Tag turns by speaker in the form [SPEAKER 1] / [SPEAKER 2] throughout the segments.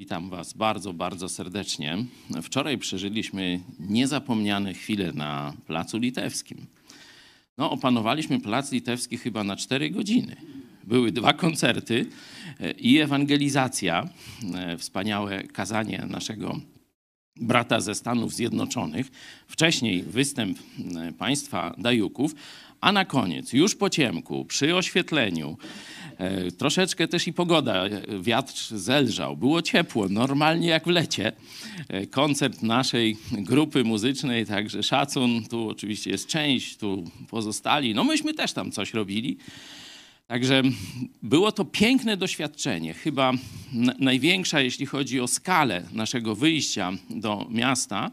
[SPEAKER 1] Witam Was bardzo, bardzo serdecznie. Wczoraj przeżyliśmy niezapomniane chwile na Placu Litewskim. No, opanowaliśmy Plac Litewski chyba na 4 godziny. Były dwa koncerty e, i ewangelizacja, e, wspaniałe kazanie naszego brata ze Stanów Zjednoczonych, wcześniej występ e, państwa Dajuków, a na koniec, już po ciemku, przy oświetleniu, troszeczkę też i pogoda, e, wiatr zelżał, było ciepło, normalnie jak w lecie. E, Koncert naszej grupy muzycznej, także szacun, tu oczywiście jest część, tu pozostali, no myśmy też tam coś robili. Także było to piękne doświadczenie, chyba największa, jeśli chodzi o skalę naszego wyjścia do miasta,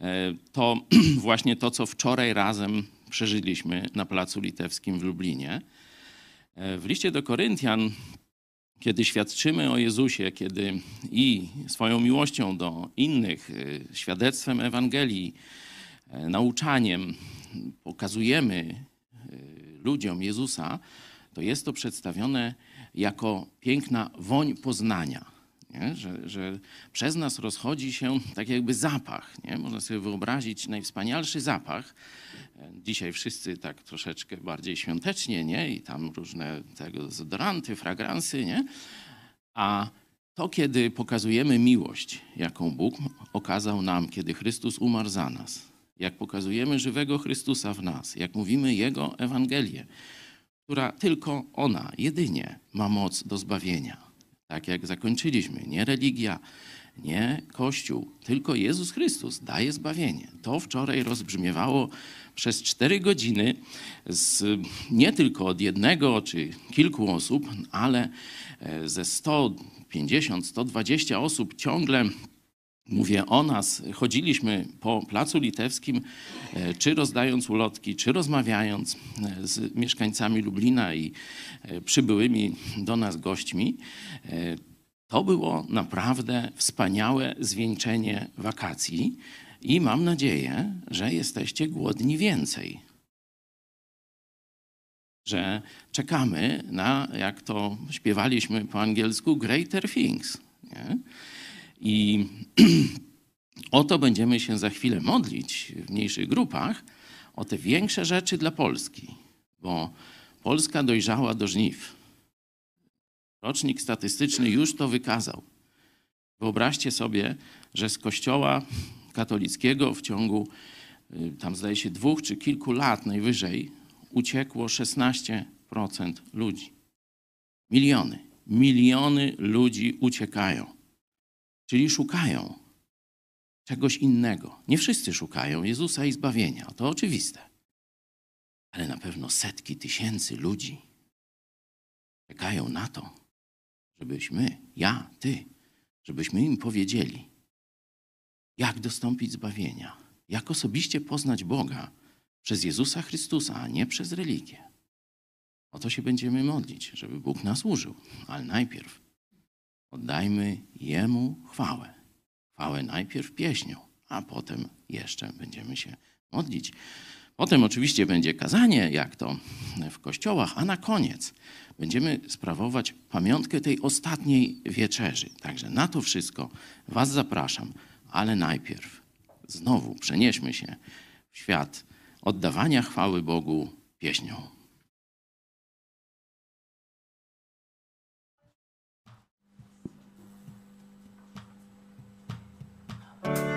[SPEAKER 1] e, to właśnie to, co wczoraj razem przeżyliśmy na Placu Litewskim w Lublinie. E, W liście do Koryntian, kiedy świadczymy o Jezusie, kiedy i swoją miłością do innych, e, świadectwem Ewangelii, e, nauczaniem pokazujemy ludziom Jezusa, to jest to przedstawione jako piękna woń poznania. Nie? Że, że przez nas rozchodzi się tak jakby zapach. Nie? Można sobie wyobrazić najwspanialszy zapach. Dzisiaj wszyscy tak troszeczkę bardziej świątecznie, nie? I tam różne tego dezodoranty, fragransy, nie? A to, kiedy pokazujemy miłość, jaką Bóg okazał nam, kiedy Chrystus umarł za nas, jak pokazujemy żywego Chrystusa w nas, jak mówimy Jego Ewangelię, która tylko ona, jedynie ma moc do zbawienia. Tak jak zakończyliśmy, nie religia, nie Kościół, tylko Jezus Chrystus daje zbawienie. To wczoraj rozbrzmiewało przez cztery godziny z, nie tylko od jednego czy kilku osób, ale e, ze 150, 120 osób ciągle Mówię o nas. Chodziliśmy po Placu Litewskim, e, czy rozdając ulotki, czy rozmawiając e, z mieszkańcami Lublina i e, przybyłymi do nas gośćmi. To było naprawdę wspaniałe zwieńczenie wakacji i mam nadzieję, że jesteście głodni więcej. Że czekamy na, jak to śpiewaliśmy po angielsku, greater things. Nie? I o to będziemy się za chwilę modlić w mniejszych grupach, o te większe rzeczy dla Polski, bo Polska dojrzała do żniw. Rocznik statystyczny już to wykazał. Wyobraźcie sobie, że z kościoła katolickiego w ciągu, y, tam zdaje się, dwóch czy kilku lat najwyżej uciekło 16% ludzi. Miliony. Miliony ludzi uciekają. Czyli szukają czegoś innego. Nie wszyscy szukają Jezusa i zbawienia, to oczywiste. Ale na pewno setki tysięcy ludzi czekają na to, żebyśmy, ja, ty, żebyśmy im powiedzieli, jak dostąpić zbawienia, jak osobiście poznać Boga przez Jezusa Chrystusa, a nie przez religię. O to się będziemy modlić, żeby Bóg nas użył. Ale najpierw oddajmy Jemu chwałę. Chwałę najpierw pieśnią, a potem jeszcze będziemy się modlić. Potem oczywiście będzie kazanie, jak to w kościołach, a na koniec będziemy sprawować pamiątkę tej ostatniej wieczerzy. Także na to wszystko Was zapraszam, ale najpierw znowu przenieśmy się w świat oddawania chwały Bogu pieśnią.
[SPEAKER 2] Pan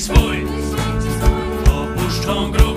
[SPEAKER 2] swój. Opuszczą grób,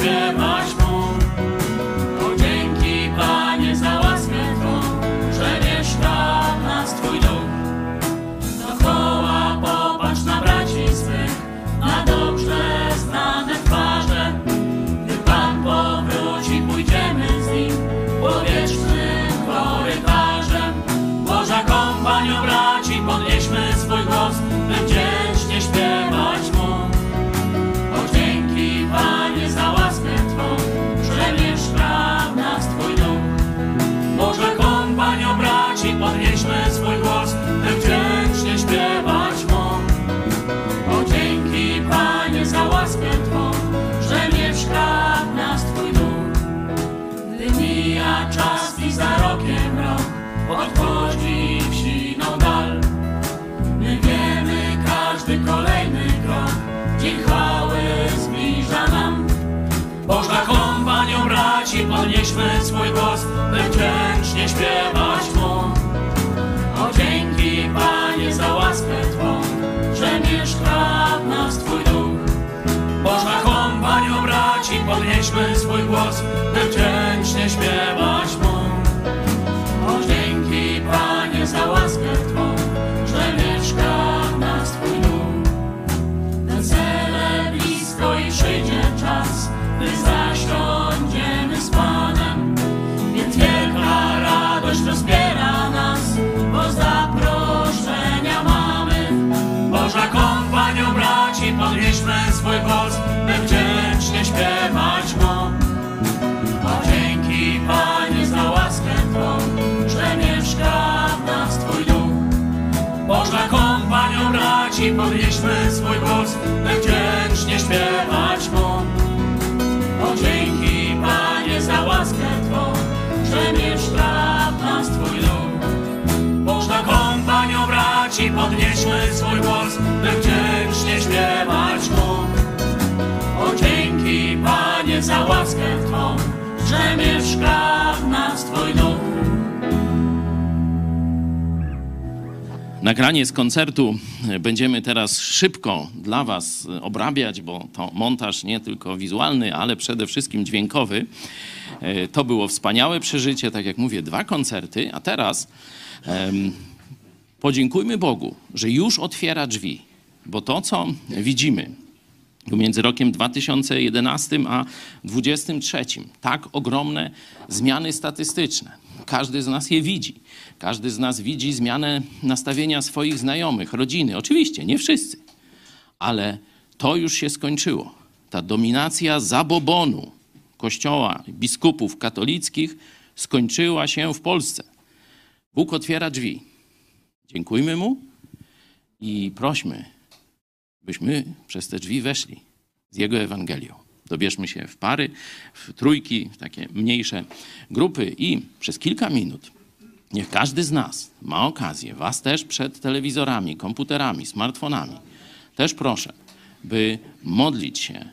[SPEAKER 2] Stimme podnieśmy swój głos, by wdzięcznie śpiewać Mu. O dzięki Panie za łaskę Twą, że mieszka w nas Twój duch. Boża kompanią braci, podnieśmy swój głos, by wdzięcznie śpiewać Mu. Braci, podnieśmy swój głos, wdzięcznie śpiewać Mu. O dzięki Panie za łaskę Twą, że mieszka w nas Twój duch. Boża kompanią braci, podnieśmy swój głos, by wdzięcznie śpiewać Mu. O dzięki Panie za łaskę Twą, że mieszka w nas Twój duch.
[SPEAKER 1] Nagranie z koncertu będziemy teraz szybko dla Was obrabiać, bo to montaż nie tylko wizualny, ale przede wszystkim dźwiękowy. E, To było wspaniałe przeżycie, tak jak mówię, dwa koncerty, a teraz podziękujmy Bogu, że już otwiera drzwi, bo to, co widzimy między rokiem 2011 a 2023, tak ogromne zmiany statystyczne. Każdy z nas je widzi. Każdy z nas widzi zmianę nastawienia swoich znajomych, rodziny. Oczywiście, nie wszyscy, ale to już się skończyło. Ta dominacja zabobonu kościoła, biskupów katolickich skończyła się w Polsce. Bóg otwiera drzwi. Dziękujmy Mu i prośmy, byśmy przez te drzwi weszli z Jego Ewangelią. Dobierzmy się w pary, w trójki, w takie mniejsze grupy i przez kilka minut niech każdy z nas ma okazję, was też przed telewizorami, komputerami, smartfonami, też proszę, by modlić się,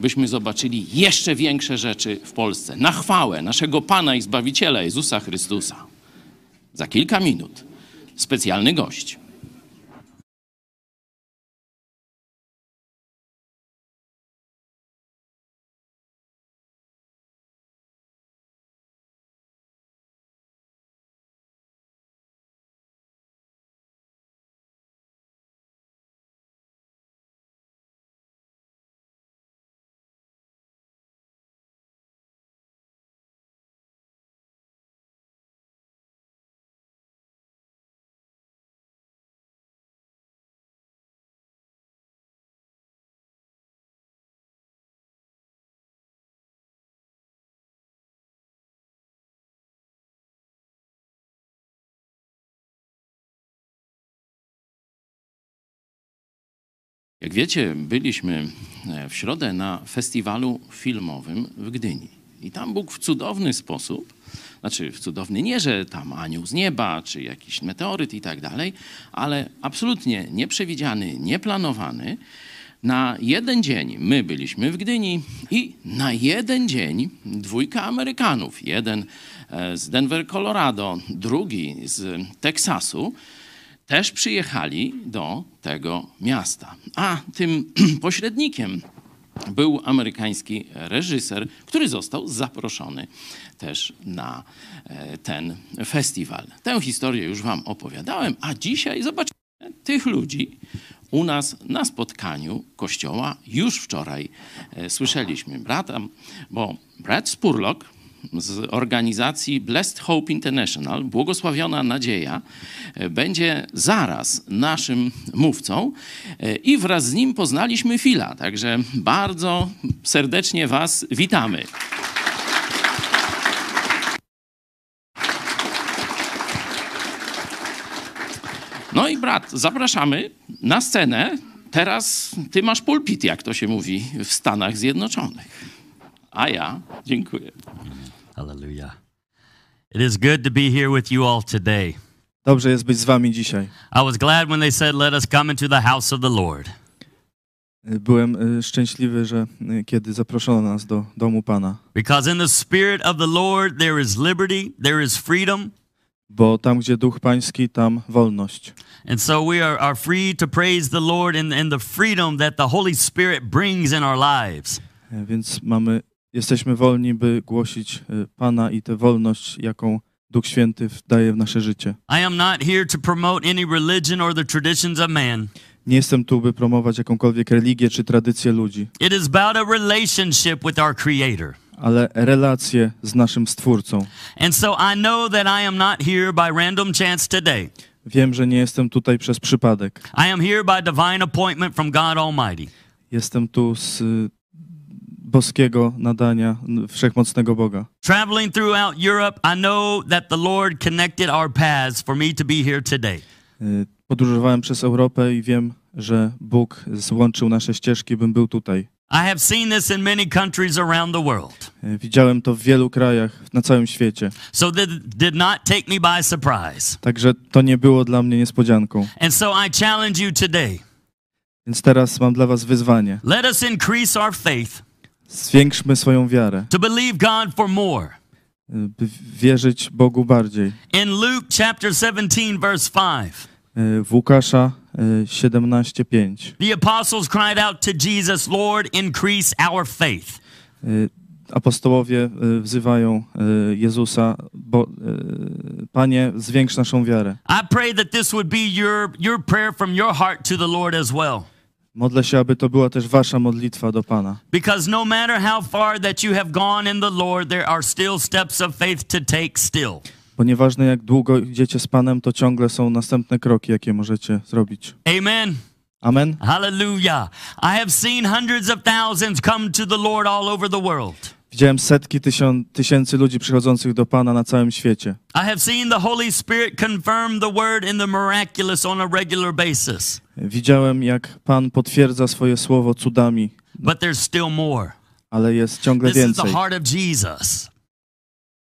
[SPEAKER 1] byśmy zobaczyli jeszcze większe rzeczy w Polsce, na chwałę naszego Pana i Zbawiciela Jezusa Chrystusa. Za kilka minut specjalny gość. Jak wiecie, byliśmy e, w środę na festiwalu filmowym w Gdyni. I tam Bóg w cudowny sposób, znaczy w cudowny nie, że tam anioł z nieba, czy jakiś meteoryt i tak dalej, ale absolutnie nieprzewidziany, nieplanowany. Na jeden dzień my byliśmy w Gdyni i na jeden dzień dwójka Amerykanów, jeden e, z Denver, Colorado, drugi z Teksasu, też przyjechali do tego miasta. A tym pośrednikiem był amerykański reżyser, który został zaproszony też na e, ten festiwal. Tę historię już Wam opowiadałem, a dzisiaj zobaczcie tych ludzi u nas na spotkaniu kościoła już wczoraj e, słyszeliśmy. Brata, bo Brad Spurlock z organizacji Blessed Hope International, Błogosławiona Nadzieja, e, będzie zaraz naszym mówcą e, i wraz z nim poznaliśmy Fila. Także bardzo serdecznie Was witamy. No i brat, zapraszamy na scenę. Teraz ty masz pulpit, jak to się mówi w Stanach Zjednoczonych. A ja dziękuję.
[SPEAKER 3] Hallelujah. It is good to be here with you all today.
[SPEAKER 4] Dobrze jest być z wami dzisiaj.
[SPEAKER 3] I was glad when they said, Let us come into the house of the Lord.
[SPEAKER 4] Byłem y, szczęśliwy, że y, kiedy zaproszono nas do domu Pana,
[SPEAKER 3] Because in the Spirit of the Lord there is liberty, there is freedom.
[SPEAKER 4] bo tam, gdzie Duch Pański, tam wolność.
[SPEAKER 3] And so we are, are free to praise the Lord in, in the freedom that the Holy Spirit brings in our lives.
[SPEAKER 4] Y, Więc mamy, jesteśmy wolni, by głosić y, Pana i tę wolność, jaką Duch Święty daje w nasze życie. Nie jestem tu, by promować jakąkolwiek religię czy tradycję ludzi,
[SPEAKER 3] It is about a relationship with our Creator.
[SPEAKER 4] ale relacje z naszym Stwórcą.
[SPEAKER 3] And so I know that I am not here by random chance today.
[SPEAKER 4] Wiem, że nie jestem tutaj przez przypadek.
[SPEAKER 3] I am here by divine appointment from God Almighty.
[SPEAKER 4] Jestem tu z y, boskiego nadania wszechmocnego Boga.
[SPEAKER 3] Traveling throughout Europe, I know that the Lord connected our paths for me to be here today.
[SPEAKER 4] Y, Podróżowałem przez Europę i wiem, że Bóg złączył nasze ścieżki, bym był tutaj.
[SPEAKER 3] I have seen this in many countries around the world.
[SPEAKER 4] Y, Widziałem to w wielu krajach na całym świecie.
[SPEAKER 3] So that did not take me by surprise.
[SPEAKER 4] Także to nie było dla mnie niespodzianką.
[SPEAKER 3] And so I challenge you today.
[SPEAKER 4] Więc teraz mam dla was wyzwanie.
[SPEAKER 3] Let us increase our faith
[SPEAKER 4] Zwiększmy swoją wiarę,
[SPEAKER 3] to believe God for more.
[SPEAKER 4] y, by wierzyć Bogu bardziej.
[SPEAKER 3] In Luke chapter 17 verse 5,
[SPEAKER 4] Y, W Łukasza y, 17:5.
[SPEAKER 3] the apostles cried out to Jesus, "Lord, increase our faith."
[SPEAKER 4] Y, Apostołowie y, wzywają y, Jezusa, bo y, Panie, zwiększ naszą wiarę.
[SPEAKER 3] I pray that this would be your your prayer from your heart to the Lord as well.
[SPEAKER 4] Modlę się, aby to była też wasza modlitwa do Pana.
[SPEAKER 3] Because no matter how far that you have gone in the Lord, there are still steps of faith to take still.
[SPEAKER 4] Bo nieważne jak długo idziecie z Panem, to ciągle są następne kroki, jakie możecie zrobić.
[SPEAKER 3] Amen.
[SPEAKER 4] Amen.
[SPEAKER 3] Hallelujah. I have seen hundreds of thousands come to the Lord all over the world.
[SPEAKER 4] Widziałem setki tysią, tysięcy ludzi przychodzących do Pana na całym świecie.
[SPEAKER 3] I have seen the Holy Spirit confirm the word in the miraculous on a regular basis.
[SPEAKER 4] Widziałem, jak Pan potwierdza swoje słowo cudami,
[SPEAKER 3] But there's still more.
[SPEAKER 4] ale jest ciągle
[SPEAKER 3] This is the
[SPEAKER 4] więcej.
[SPEAKER 3] heart of Jesus.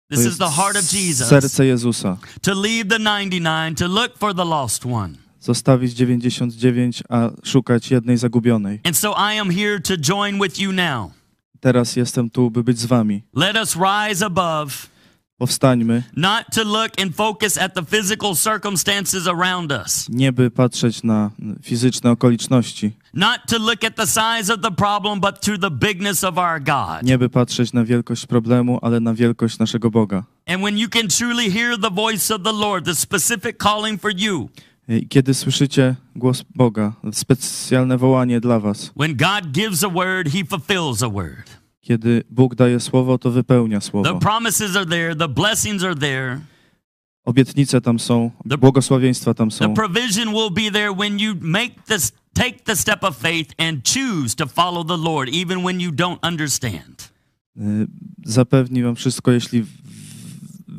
[SPEAKER 4] To
[SPEAKER 3] This is
[SPEAKER 4] jest
[SPEAKER 3] the heart of Jesus.
[SPEAKER 4] serce Jezusa.
[SPEAKER 3] To leave the 99, to look for the lost one.
[SPEAKER 4] Zostawić 99, a szukać jednej zagubionej.
[SPEAKER 3] And so I am here to join with you now.
[SPEAKER 4] Teraz jestem tu, by być z wami.
[SPEAKER 3] Let us rise above,
[SPEAKER 4] Powstańmy,
[SPEAKER 3] not to look and focus at the physical circumstances around us,
[SPEAKER 4] nie by patrzeć na fizyczne okoliczności,
[SPEAKER 3] not to look at the size of the problem, but to the bigness of our God.
[SPEAKER 4] nie by patrzeć na wielkość problemu, ale na wielkość naszego Boga.
[SPEAKER 3] And when you can truly hear the voice of the Lord, the specific calling for you,
[SPEAKER 4] I Kiedy słyszycie głos Boga, specjalne wołanie dla was,
[SPEAKER 3] when God gives a word, he fulfills a word.
[SPEAKER 4] Kiedy Bóg daje słowo, to wypełnia
[SPEAKER 3] The
[SPEAKER 4] słowo.
[SPEAKER 3] promises are there, the blessings are there,
[SPEAKER 4] Obietnice tam są,
[SPEAKER 3] The-
[SPEAKER 4] błogosławieństwa tam
[SPEAKER 3] the
[SPEAKER 4] są.
[SPEAKER 3] provision will be there when you make this take the step of faith and choose to follow the Lord even when you don't understand.
[SPEAKER 4] Y, Zapewni wam wszystko, jeśli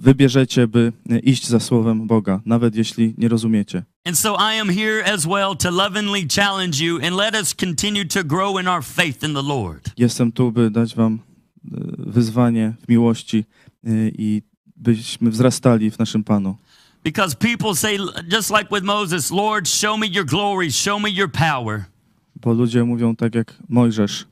[SPEAKER 4] wybierzecie, by y, iść za słowem Boga, nawet jeśli nie rozumiecie.
[SPEAKER 3] And so I am here as well to lovingly challenge you and let us continue to grow in our faith in the Lord.
[SPEAKER 4] Jestem tu, by dać wam y, wyzwanie w miłości y, i byśmy wzrastali w naszym Panu.
[SPEAKER 3] Because people say, just like with Moses, Lord, show me your glory, show me your power.
[SPEAKER 4] Bo ludzie mówią tak jak Mojżesz,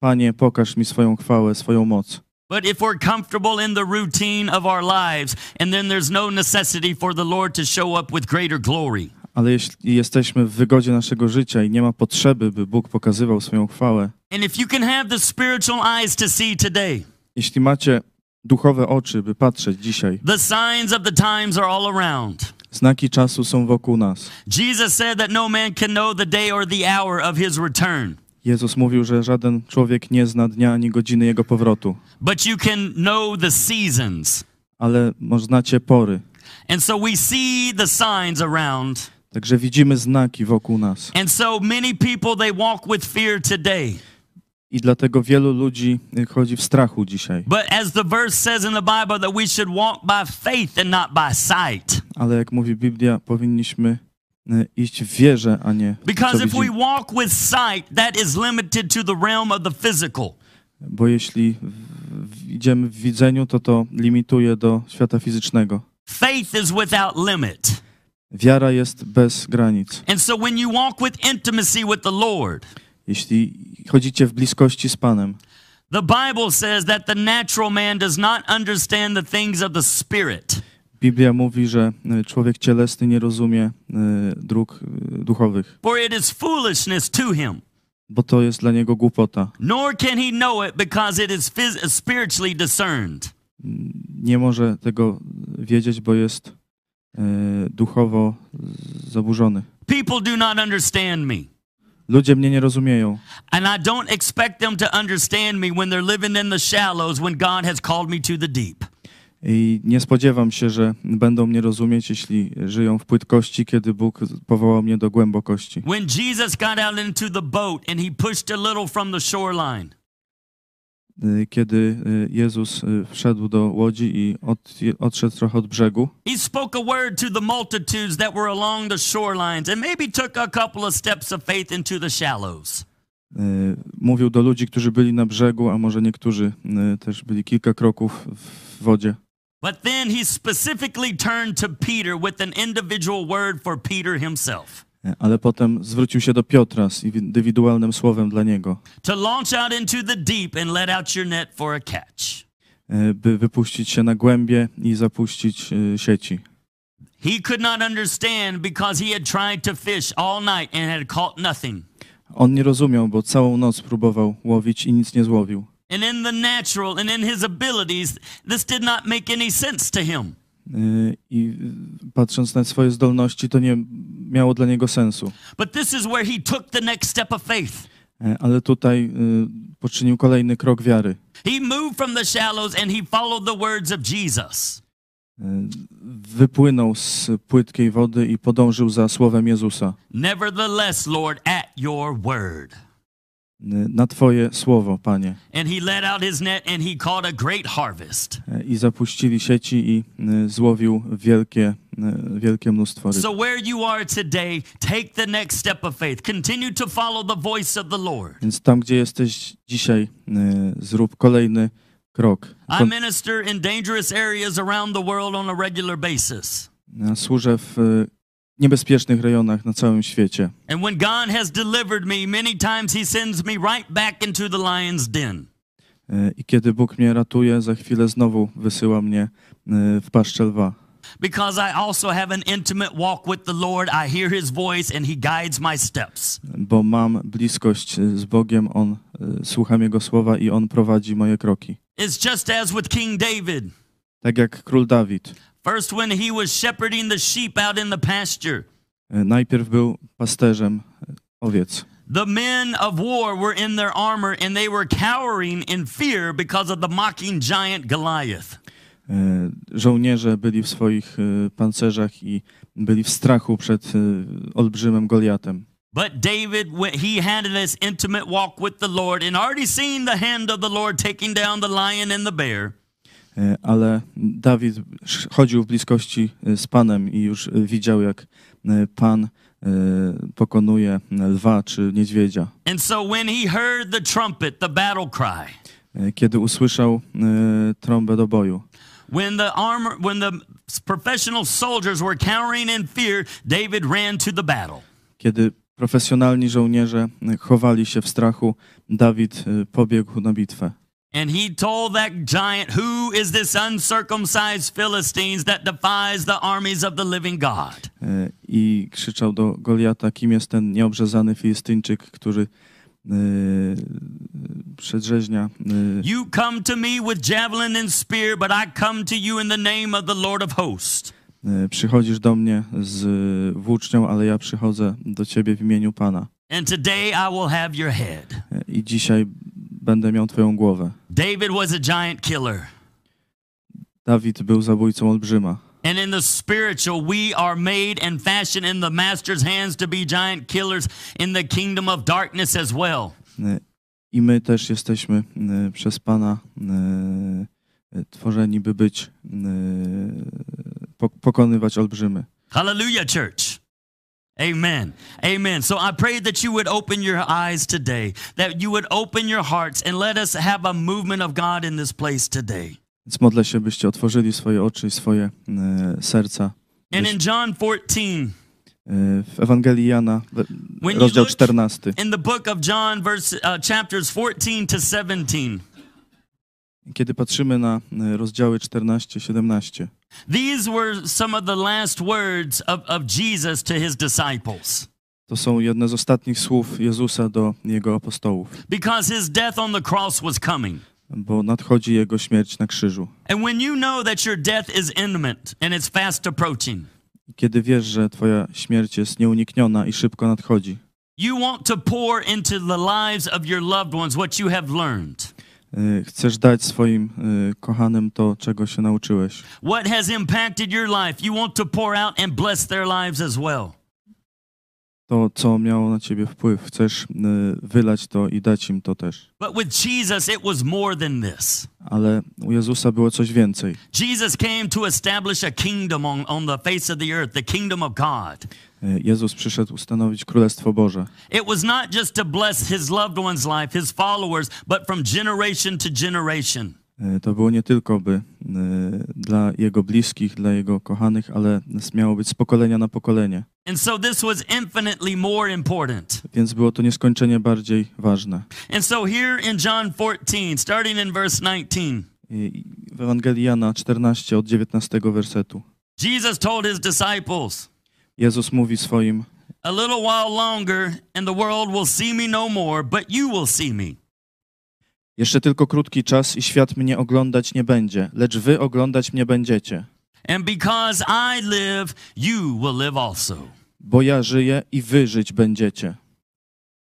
[SPEAKER 4] Panie, pokaż mi swoją chwałę, swoją moc.
[SPEAKER 3] But if we're comfortable in the routine of our lives, and then there's no necessity for the Lord to show up with greater glory,
[SPEAKER 4] Ale jeśli jesteśmy w wygodzie naszego życia i nie ma potrzeby, by Bóg pokazywał swoją chwałę,
[SPEAKER 3] and if you can have the spiritual eyes to see today,
[SPEAKER 4] jeśli macie duchowe oczy, by patrzeć dzisiaj,
[SPEAKER 3] the signs of the times are all around.
[SPEAKER 4] znaki czasu są wokół nas.
[SPEAKER 3] Jesus said that no man can know the day or the hour of his return,
[SPEAKER 4] Jezus mówił, że żaden człowiek nie zna dnia ani godziny Jego powrotu,
[SPEAKER 3] but you can know the seasons.
[SPEAKER 4] ale znacie pory.
[SPEAKER 3] And so we see the signs around.
[SPEAKER 4] Także widzimy znaki wokół nas.
[SPEAKER 3] And so many people they walk with fear today.
[SPEAKER 4] I dlatego wielu ludzi y, chodzi w strachu dzisiaj.
[SPEAKER 3] But as the verse says in the Bible that we should walk by faith and not by sight.
[SPEAKER 4] Ale jak mówi Biblia, powinniśmy iść w wierze, a nie
[SPEAKER 3] Because if we walk with sight, that is limited to the realm of the physical.
[SPEAKER 4] Bo jeśli idziemy w widzeniu, to to limituje do świata fizycznego.
[SPEAKER 3] Faith is without limit.
[SPEAKER 4] Wiara jest bez granic.
[SPEAKER 3] And so when you walk with intimacy with the Lord,
[SPEAKER 4] Jeśli chodzicie w bliskości z Panem,
[SPEAKER 3] the Bible says that the natural man does not understand the things of the Spirit.
[SPEAKER 4] Biblia mówi, że e, człowiek cielesny nie rozumie e, dróg e, duchowych,
[SPEAKER 3] For it is foolishness to him,
[SPEAKER 4] bo to jest dla niego głupota.
[SPEAKER 3] nor can he know it because it is spiritually discerned.
[SPEAKER 4] Nie może tego wiedzieć, bo jest duchowo zaburzony.
[SPEAKER 3] People do not understand me.
[SPEAKER 4] Ludzie mnie nie rozumieją.
[SPEAKER 3] And I don't expect them to understand me when they're living in the shallows when God has called me to the deep.
[SPEAKER 4] I nie spodziewam się, że będą mnie rozumieć, jeśli żyją w płytkości, kiedy Bóg powołał mnie do głębokości.
[SPEAKER 3] When Jesus got out into the boat and he pushed a little from the shoreline,
[SPEAKER 4] Y, Kiedy y, Jezus y, wszedł do łodzi i od, odszedł trochę od brzegu,
[SPEAKER 3] he spoke a word to the multitudes that were along the shorelines and maybe took a couple of steps of faith into the shallows.
[SPEAKER 4] mówił do ludzi, którzy byli na brzegu, a może niektórzy też byli kilka kroków w wodzie.
[SPEAKER 3] But then he specifically turned to Peter with an individual word for Peter himself
[SPEAKER 4] Ale potem zwrócił się do Piotra z indywidualnym słowem dla niego,
[SPEAKER 3] to launch out into the deep and let out your net for a catch.
[SPEAKER 4] y, by wypuścić się na głębie i zapuścić y, sieci.
[SPEAKER 3] He could not understand because he had tried to fish all night and had caught nothing.
[SPEAKER 4] On nie rozumiał, bo całą noc próbował łowić i nic nie złowił.
[SPEAKER 3] And in the natural and in his abilities, this did not make any sense to him.
[SPEAKER 4] Y, I patrząc na swoje zdolności, to nie miało dla niego sensu.
[SPEAKER 3] But this is where he took the next step of faith.
[SPEAKER 4] Y, Ale tutaj y, poczynił kolejny krok wiary.
[SPEAKER 3] He moved from the shallows and he followed the words of Jesus.
[SPEAKER 4] Y, Wypłynął z płytkiej wody i podążył za słowem Jezusa.
[SPEAKER 3] Nevertheless, Lord, at your word.
[SPEAKER 4] Na Twoje słowo, Panie.
[SPEAKER 3] And he let out his net and he caught a great harvest.
[SPEAKER 4] I zapuścili sieci i y, złowił wielkie, y, wielkie mnóstwo ryb.
[SPEAKER 3] So, where you are today, take the next step of faith. Continue to follow the voice of the Lord.
[SPEAKER 4] Więc tam, gdzie jesteś dzisiaj, y, zrób kolejny krok.
[SPEAKER 3] I minister in dangerous areas around the world on a regular basis.
[SPEAKER 4] Ja służę w niebezpiecznych rejonach na całym świecie.
[SPEAKER 3] And when God has delivered me, many times He sends me right back into the lion's den.
[SPEAKER 4] Y, I kiedy Bóg mnie ratuje, za chwilę znowu wysyła mnie y, w paszczę lwa.
[SPEAKER 3] Because I also have an intimate walk with the Lord. I hear His voice and He guides my steps.
[SPEAKER 4] Bo mam bliskość y, z Bogiem, On słucham Jego słowa i On prowadzi moje kroki.
[SPEAKER 3] It's just as with King David.
[SPEAKER 4] Tak jak król Dawid.
[SPEAKER 3] First, when he was shepherding the sheep out in the pasture,
[SPEAKER 4] Najpierw był pasterzem owiec.
[SPEAKER 3] the men of war were in their armor and they were cowering in fear because of the mocking giant Goliath.
[SPEAKER 4] Żołnierze byli w swoich pancerzach i byli w strachu przed olbrzymem Goliatem.
[SPEAKER 3] But David, he had this intimate walk with the Lord and already seen the hand of the Lord taking down the lion and the bear,
[SPEAKER 4] ale Dawid chodził w bliskości e, z Panem i już e, widział, jak e, Pan e, pokonuje lwa czy niedźwiedzia.
[SPEAKER 3] so the trumpet, the
[SPEAKER 4] E, Kiedy usłyszał e, trąbę do boju,
[SPEAKER 3] when the armor, when the professional soldiers were cowering in fear, David ran to the battle.
[SPEAKER 4] kiedy profesjonalni żołnierze e, chowali się w strachu, Dawid e, pobiegł na bitwę.
[SPEAKER 3] And he told that giant, Who is this uncircumcised Philistines that defies the armies of the living God?
[SPEAKER 4] E, I krzyczał do Goliata, kim jest ten nieobrzezany Filistyńczyk, który e, przedrzeźnia e,
[SPEAKER 3] You come to me with javelin and spear, but I come to you in the name of the Lord of hosts.
[SPEAKER 4] E, Przychodzisz do mnie z włócznią, ale ja przychodzę do ciebie w imieniu Pana.
[SPEAKER 3] And today I will have your head.
[SPEAKER 4] I dzisiaj będę miał twoją głowę.
[SPEAKER 3] David was a giant killer.
[SPEAKER 4] Dawid był zabójcą olbrzyma.
[SPEAKER 3] And in the spiritual, we are made and fashioned in the master's hands to be giant killers in the kingdom of darkness as well.
[SPEAKER 4] E, I my też jesteśmy e, przez Pana e, tworzeni, by być, po- pokonywać olbrzymy.
[SPEAKER 3] Hallelujah, church. Amen. Amen. So I pray that you would open your eyes today, that you would open your hearts and let us have a movement of God in this place today.
[SPEAKER 4] Więc modlę się, byście otworzyli swoje oczy i swoje e, serca.
[SPEAKER 3] And in John 14,
[SPEAKER 4] e, w Ewangelii Jana, rozdział
[SPEAKER 3] look-
[SPEAKER 4] 14,
[SPEAKER 3] in the book of John, verse uh, chapters 14 to 17,
[SPEAKER 4] kiedy patrzymy na rozdziały 14-17,
[SPEAKER 3] these were some of the last words of, of Jesus to his disciples.
[SPEAKER 4] to są jedne z ostatnich słów Jezusa do Jego apostołów,
[SPEAKER 3] Because his death on the cross was coming.
[SPEAKER 4] bo nadchodzi Jego śmierć na krzyżu.
[SPEAKER 3] And when you know that your death is imminent and it's fast approaching,
[SPEAKER 4] Kiedy wiesz, że Twoja śmierć jest nieunikniona i szybko nadchodzi,
[SPEAKER 3] you want to pour into the lives of your loved ones what you have learned.
[SPEAKER 4] E, chcesz dać swoim e, kochanym to, czego się nauczyłeś.
[SPEAKER 3] What has impacted your life, you want to pour out and bless their lives as well.
[SPEAKER 4] To, co miało na Ciebie wpływ, chcesz e, wylać to i dać im to też.
[SPEAKER 3] But with Jesus, it was more than this.
[SPEAKER 4] Ale u Jezusa było coś więcej.
[SPEAKER 3] Jesus came to establish a kingdom on, on the face of the earth, the kingdom of God.
[SPEAKER 4] E, Jezus przyszedł ustanowić Królestwo Boże.
[SPEAKER 3] It was not just to bless his loved one's life, his followers, but from generation to generation.
[SPEAKER 4] E, To było nie tylko by e, dla Jego bliskich, dla Jego kochanych, ale miało być z pokolenia na pokolenie.
[SPEAKER 3] And so this was infinitely more important.
[SPEAKER 4] Więc było to nieskończenie bardziej ważne.
[SPEAKER 3] And so here in John 14, starting in verse 19,
[SPEAKER 4] I w Ewangelii Jana 14 od 19 wersetu
[SPEAKER 3] Jesus told his disciples,
[SPEAKER 4] Jezus mówi swoim
[SPEAKER 3] A little while longer, and the world will see me no more, but you will see me.
[SPEAKER 4] Jeszcze tylko krótki czas i świat mnie oglądać nie będzie, lecz wy oglądać mnie będziecie.
[SPEAKER 3] And because I live, you will live also.
[SPEAKER 4] Bo ja żyję i wy żyć będziecie.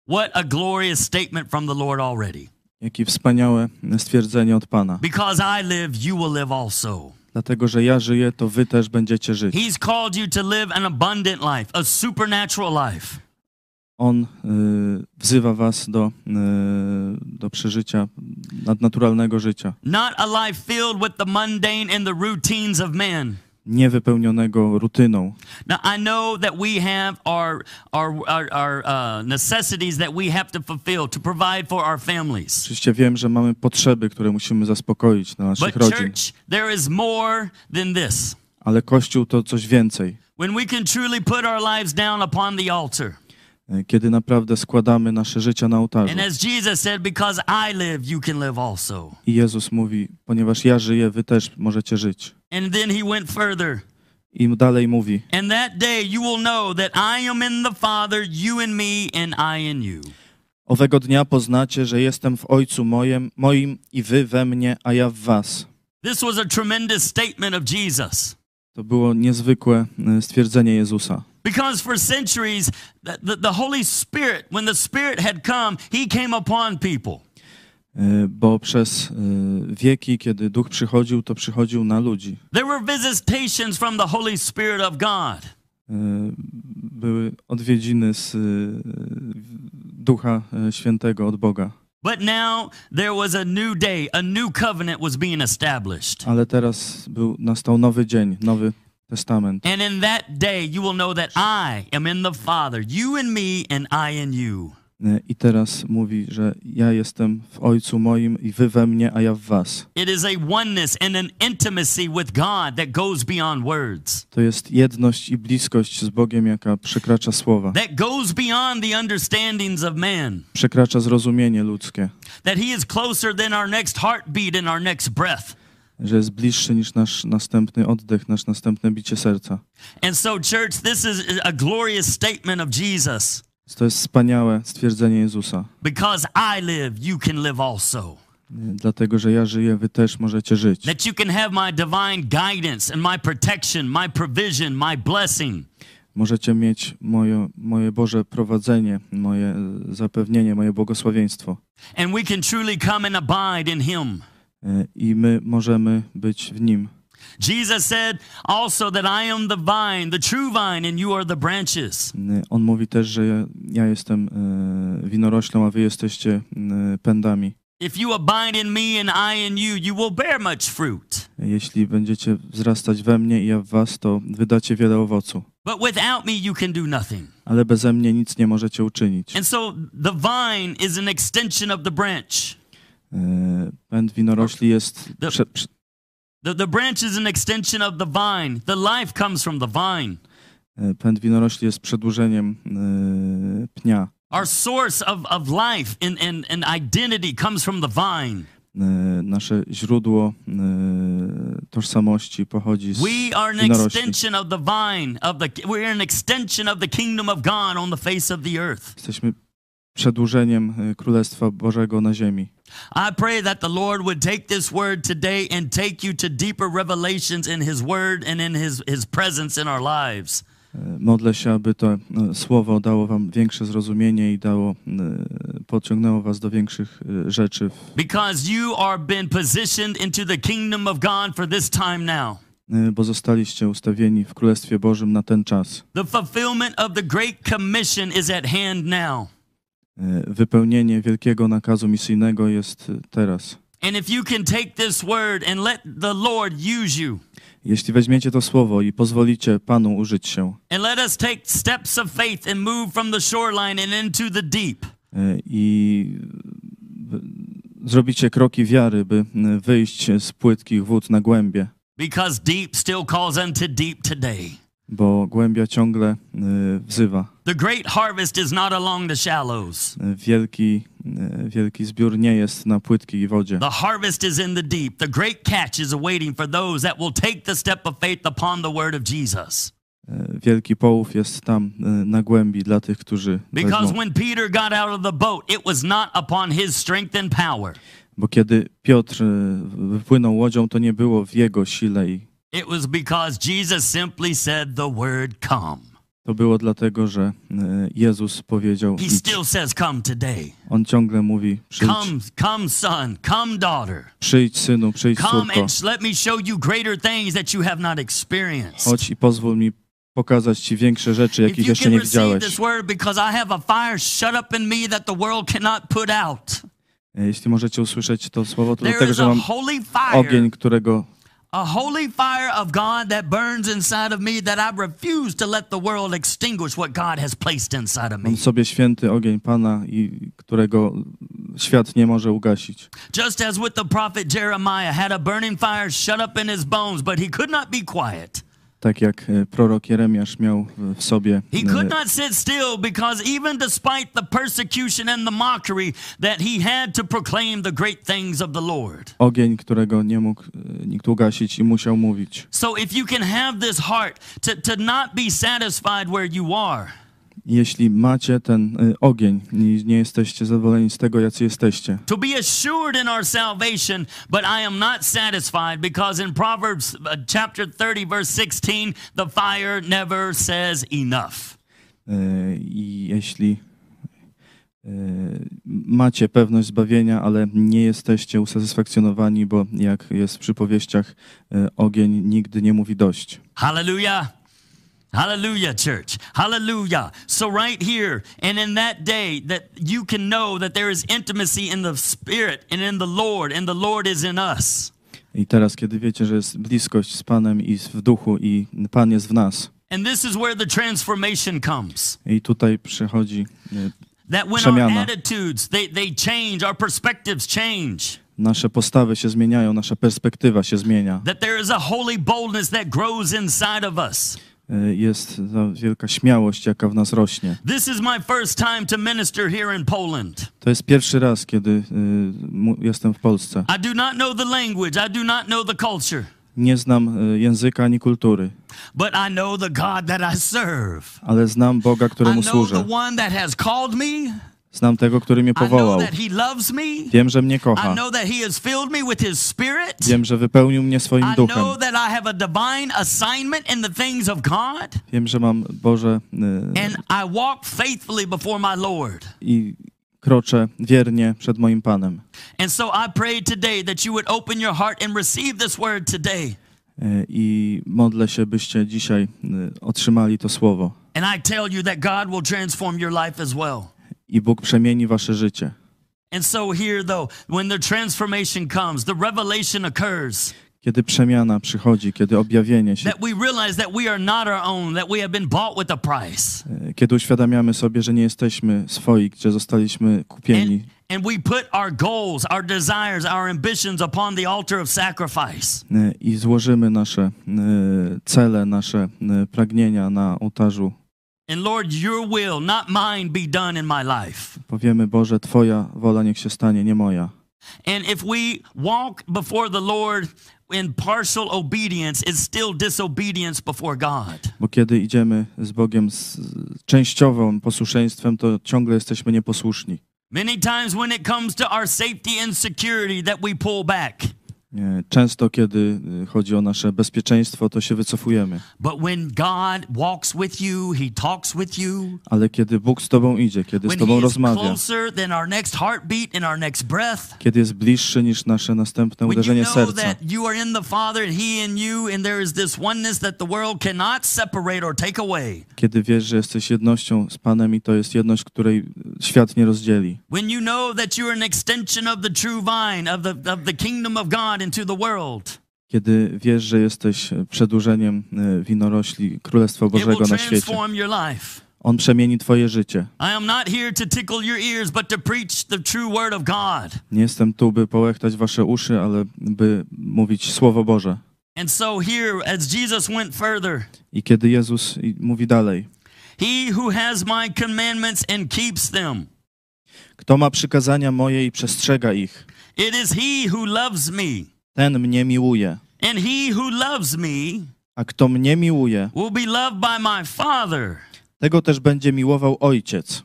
[SPEAKER 3] What a glorious statement from the Lord already.
[SPEAKER 4] Jakie wspaniałe stwierdzenie od Pana.
[SPEAKER 3] Because I live, you will live also.
[SPEAKER 4] Dlatego, że ja żyję, to wy też będziecie żyć.
[SPEAKER 3] He's called you to live an abundant life, a supernatural life.
[SPEAKER 4] On y, wzywa was do, y, do przeżycia nadnaturalnego życia,
[SPEAKER 3] Not a life filled with the mundane and the routines of man.
[SPEAKER 4] niewypełnionego rutyną.
[SPEAKER 3] Now, I know that we have our, our, our, our uh, necessities that we have to fulfill to provide for our families.
[SPEAKER 4] Oczywiście wiem, że mamy potrzeby, które musimy zaspokoić dla naszych
[SPEAKER 3] But,
[SPEAKER 4] rodzin,
[SPEAKER 3] church, there is more than this.
[SPEAKER 4] ale Kościół to coś więcej.
[SPEAKER 3] When we can truly put our lives down upon the altar.
[SPEAKER 4] Y, Kiedy naprawdę składamy nasze życia na ołtarzu.
[SPEAKER 3] I
[SPEAKER 4] Jezus mówi, ponieważ ja żyję, wy też możecie żyć. I dalej mówi,
[SPEAKER 3] And that day you will know that I am in the Father, you in me, and I in you.
[SPEAKER 4] owego dnia poznacie, że jestem w Ojcu moim, moim i wy we mnie, a ja w was.
[SPEAKER 3] This was a tremendous statement of Jesus.
[SPEAKER 4] To było niezwykłe y, stwierdzenie Jezusa.
[SPEAKER 3] Because for centuries, the, the, the Holy Spirit, when the Spirit had come, he came upon people.
[SPEAKER 4] Y, Bo przez y, wieki, kiedy Duch przychodził, to przychodził na ludzi.
[SPEAKER 3] There were visitations from the Holy Spirit of God.
[SPEAKER 4] Y, Były odwiedziny z Ducha Świętego od Boga.
[SPEAKER 3] But now there was a new day, a new covenant was being established.
[SPEAKER 4] Ale teraz był, nastał nowy dzień, nowy testament.
[SPEAKER 3] And in that day, you will know that I am in the Father, you in me, and I in you.
[SPEAKER 4] Y, I teraz mówi, że ja jestem w Ojcu moim i wy we mnie, a ja w was.
[SPEAKER 3] It is a oneness and an intimacy with God that goes beyond words,
[SPEAKER 4] To jest jedność i bliskość z Bogiem, jaka przekracza słowa,
[SPEAKER 3] that goes beyond the understandings of man,
[SPEAKER 4] przekracza zrozumienie ludzkie,
[SPEAKER 3] that He is closer than our next heartbeat and our next breath.
[SPEAKER 4] Że jest bliższy niż nasz następny oddech, nasze następne bicie serca.
[SPEAKER 3] And so, church, this is a glorious statement of Jesus.
[SPEAKER 4] To jest wspaniałe stwierdzenie Jezusa.
[SPEAKER 3] Because I live, you can live also.
[SPEAKER 4] Dlatego, że ja żyję, wy też możecie żyć.
[SPEAKER 3] That you can have my divine guidance and my protection, my provision, my blessing.
[SPEAKER 4] Możecie mieć moje, moje Boże prowadzenie, moje zapewnienie, moje błogosławieństwo.
[SPEAKER 3] And we can truly come and abide in Him.
[SPEAKER 4] E, I my możemy być w Nim.
[SPEAKER 3] Jesus said also that I am the vine, the true vine, and you are the branches.
[SPEAKER 4] E, On mówi też, że ja, jestem e, winoroślą, a wy jesteście pędami.
[SPEAKER 3] If you abide in me and I in you, you will bear much fruit.
[SPEAKER 4] Jeśli będziecie wzrastać we mnie i ja w was, to wydacie wiele owocu.
[SPEAKER 3] But without me, you can do nothing.
[SPEAKER 4] Ale beze mnie nic nie możecie uczynić.
[SPEAKER 3] And so the vine is an extension of the branch.
[SPEAKER 4] E, Pęd winorośli jest
[SPEAKER 3] The- The, the branch is an extension of the vine. The life comes from the vine.
[SPEAKER 4] e, pęd winorośli jest przedłużeniem e, pnia.
[SPEAKER 3] Our source of, of life and, and, and identity comes from the vine.
[SPEAKER 4] Nasze źródło tożsamości pochodzi z
[SPEAKER 3] We are an
[SPEAKER 4] winorośli.
[SPEAKER 3] extension of the vine of the we're an extension of the kingdom of God on the face of the earth.
[SPEAKER 4] Jesteśmy przedłużeniem Królestwa Bożego na ziemi.
[SPEAKER 3] I pray that the Lord would take this word today and take you to deeper revelations in his word and in his his presence in our lives.
[SPEAKER 4] Modlę się, aby to słowo dało wam większe zrozumienie i dało, podciągnęło was do większych rzeczy,
[SPEAKER 3] Because you are been positioned into the kingdom of God for this time now.
[SPEAKER 4] bo zostaliście ustawieni w Królestwie Bożym na ten czas.
[SPEAKER 3] The fulfillment of the Great Commission is at hand now.
[SPEAKER 4] E, Wypełnienie wielkiego nakazu misyjnego jest e, teraz. Jeśli weźmiecie to słowo i pozwolicie Panu użyć się i zrobicie kroki wiary, by wyjść z płytkich wód na głębie,
[SPEAKER 3] because deep still calls unto deep today.
[SPEAKER 4] Bo głębia ciągle e, wzywa.
[SPEAKER 3] The great harvest is not along the shallows.
[SPEAKER 4] E, Wielki, e, wielki zbiór nie jest na płytkiej wodzie.
[SPEAKER 3] The harvest is in the deep. The great catch is awaiting for those that will take the step of faith upon the word of Jesus.
[SPEAKER 4] Wielki połów jest tam na głębi dla tych, którzy
[SPEAKER 3] Because when Peter got out of the boat, it was not upon his strength and power.
[SPEAKER 4] Bo kiedy Piotr wypłynął łodzią, to nie było w jego sile i
[SPEAKER 3] It was because Jesus simply said the word come.
[SPEAKER 4] to było dlatego, że e, Jezus powiedział,
[SPEAKER 3] He still says come today.
[SPEAKER 4] On ciągle mówi, przyjdź,
[SPEAKER 3] Come, come son, come daughter.
[SPEAKER 4] przyjdź synu, przyjdź
[SPEAKER 3] Come
[SPEAKER 4] córko,
[SPEAKER 3] and let me show you greater things that you have not experienced.
[SPEAKER 4] chodź i pozwól mi pokazać ci większe rzeczy, jakich jeszcze nie widziałeś.
[SPEAKER 3] this word because I have a fire shut up in me that the world cannot put out.
[SPEAKER 4] Jeśli możecie usłyszeć to słowo, to dlatego, że mam ogień, którego
[SPEAKER 3] a holy fire of God that burns inside of me that I refuse to let the world extinguish what God has placed inside of me.
[SPEAKER 4] mam sobie święty ogień Pana i którego świat nie może ugasić.
[SPEAKER 3] Just as with the prophet Jeremiah had a burning fire shut up in his bones, but he could not be quiet.
[SPEAKER 4] Tak jak e, prorok Jeremiasz miał w sobie
[SPEAKER 3] He
[SPEAKER 4] e,
[SPEAKER 3] could not sit still because even despite the persecution and the mockery that he had to proclaim the great things of the Lord.
[SPEAKER 4] ogień, którego nie mógł e, nikt ugasić i musiał mówić.
[SPEAKER 3] So if you can have this heart to, to not be satisfied where you are,
[SPEAKER 4] Jeśli macie ten e, ogień i nie jesteście zadowoleni z tego, jacy jesteście,
[SPEAKER 3] to be assured in our salvation, but I am not satisfied because in Proverbs uh, chapter 30 verse 16 the fire never says enough.
[SPEAKER 4] e, i jeśli e, macie pewność zbawienia, ale nie jesteście usatysfakcjonowani, bo jak jest w przypowieściach, e, ogień nigdy nie mówi dość.
[SPEAKER 3] Hallelujah. Hallelujah, church. Hallelujah. So, right here and in that day, that you can know that there is intimacy in the Spirit and in the Lord, and the Lord is in us.
[SPEAKER 4] I teraz, kiedy wiecie, że jest bliskość z Panem i w duchu i Pan jest w nas,
[SPEAKER 3] And this is where the transformation comes.
[SPEAKER 4] i tutaj przychodzi
[SPEAKER 3] That when our attitudes they, they change, our perspectives change.
[SPEAKER 4] nasze postawy się zmieniają, nasza perspektywa się zmienia.
[SPEAKER 3] That there is a holy boldness that grows inside of us.
[SPEAKER 4] E, Jest ta wielka śmiałość, jaka w nas rośnie.
[SPEAKER 3] To
[SPEAKER 4] jest pierwszy raz, kiedy y, jestem w Polsce.
[SPEAKER 3] I know the language, I know the
[SPEAKER 4] Nie znam y, języka ani kultury,
[SPEAKER 3] but I know the God that I serve.
[SPEAKER 4] ale znam Boga,
[SPEAKER 3] I
[SPEAKER 4] któremu
[SPEAKER 3] know the
[SPEAKER 4] służę.
[SPEAKER 3] one that has called me.
[SPEAKER 4] Znam tego, który mnie powołał. Wiem, że mnie kocha. Wiem, że wypełnił mnie swoim duchem. Wiem, że mam Boże y,
[SPEAKER 3] I
[SPEAKER 4] kroczę wiernie przed moim Panem.
[SPEAKER 3] I.
[SPEAKER 4] Y, I modlę się, byście dzisiaj y, otrzymali to słowo.
[SPEAKER 3] And I tell you that God will transform your life as well.
[SPEAKER 4] I Bóg przemieni wasze życie.
[SPEAKER 3] And so here though, when the transformation comes, the revelation occurs,
[SPEAKER 4] Kiedy przemiana przychodzi, kiedy objawienie się,
[SPEAKER 3] that we realize that we are not our own, that we have been bought with a price.
[SPEAKER 4] e, kiedy uświadamiamy sobie, że nie jesteśmy swoi, gdzie zostaliśmy kupieni
[SPEAKER 3] And, and we put our goals, our desires, our ambitions upon the altar of sacrifice.
[SPEAKER 4] e, i złożymy nasze e, cele, nasze pragnienia na ołtarzu,
[SPEAKER 3] And Lord, your will, not mine, be done in my life.
[SPEAKER 4] powiemy, Boże, Twoja wola niech się stanie, nie moja.
[SPEAKER 3] And if we walk before the Lord in partial obedience, it's still disobedience before God.
[SPEAKER 4] Bo kiedy idziemy z Bogiem z częściowym posłuszeństwem, to ciągle jesteśmy nieposłuszni.
[SPEAKER 3] Many times when it comes to our safety and security that we pull back.
[SPEAKER 4] E, Często, kiedy e, chodzi o nasze bezpieczeństwo, to się wycofujemy.
[SPEAKER 3] But when God walks with you, he talks with you.
[SPEAKER 4] Ale kiedy Bóg z Tobą idzie, kiedy z Tobą rozmawia,
[SPEAKER 3] breath.
[SPEAKER 4] kiedy jest bliższy niż nasze następne
[SPEAKER 3] you
[SPEAKER 4] uderzenie
[SPEAKER 3] know
[SPEAKER 4] serca, kiedy wiesz, że jesteś jednością z Panem i to jest jedność, której świat nie rozdzieli.
[SPEAKER 3] When you know that you're an extension of the true vine of the of the kingdom of God.
[SPEAKER 4] Kiedy wiesz, że jesteś przedłużeniem e, winorośli Królestwa Bożego na świecie. On przemieni Twoje życie.
[SPEAKER 3] Ears.
[SPEAKER 4] Nie jestem tu, by połechtać Wasze uszy, ale by mówić Słowo Boże.
[SPEAKER 3] And so here, as Jesus went further,
[SPEAKER 4] I kiedy Jezus mówi dalej,
[SPEAKER 3] he who has my commandments and keeps them,
[SPEAKER 4] kto ma przykazania moje i przestrzega ich,
[SPEAKER 3] it is he who loves me.
[SPEAKER 4] Ten mnie miłuje.
[SPEAKER 3] And he who loves me
[SPEAKER 4] A kto mnie miłuje,
[SPEAKER 3] will be loved by my Father.
[SPEAKER 4] tego też będzie miłował Ojciec.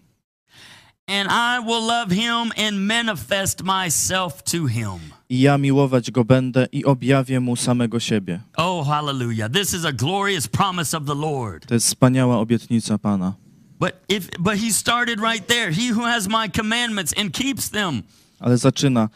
[SPEAKER 3] And I will love him and manifest myself to him.
[SPEAKER 4] I ja miłować go będę i objawię mu samego siebie.
[SPEAKER 3] Oh, hallelujah. This is a glorious promise of the Lord.
[SPEAKER 4] To jest wspaniała obietnica Pana.
[SPEAKER 3] But if but he started right there. He who has my commandments and keeps them.
[SPEAKER 4] Ale zaczyna,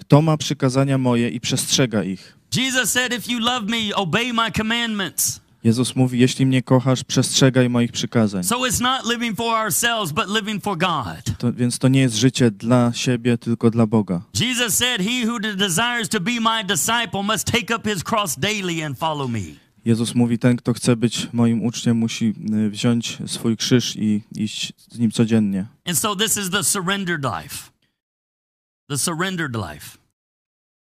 [SPEAKER 4] kto ma przykazania moje i przestrzega ich.
[SPEAKER 3] Jesus said, If you love me, obey my commandments.
[SPEAKER 4] Jezus mówi, jeśli mnie kochasz, przestrzegaj moich przykazań.
[SPEAKER 3] So it's not living for ourselves, but living for God.
[SPEAKER 4] To, więc to nie jest życie dla siebie, tylko dla Boga.
[SPEAKER 3] Jesus said, He who desires to be my disciple must take up his cross daily and follow me.
[SPEAKER 4] Jezus mówi, ten, kto chce być moim uczniem, musi y, wziąć swój krzyż i iść z nim codziennie.
[SPEAKER 3] And so this is the surrendered life. The surrendered life.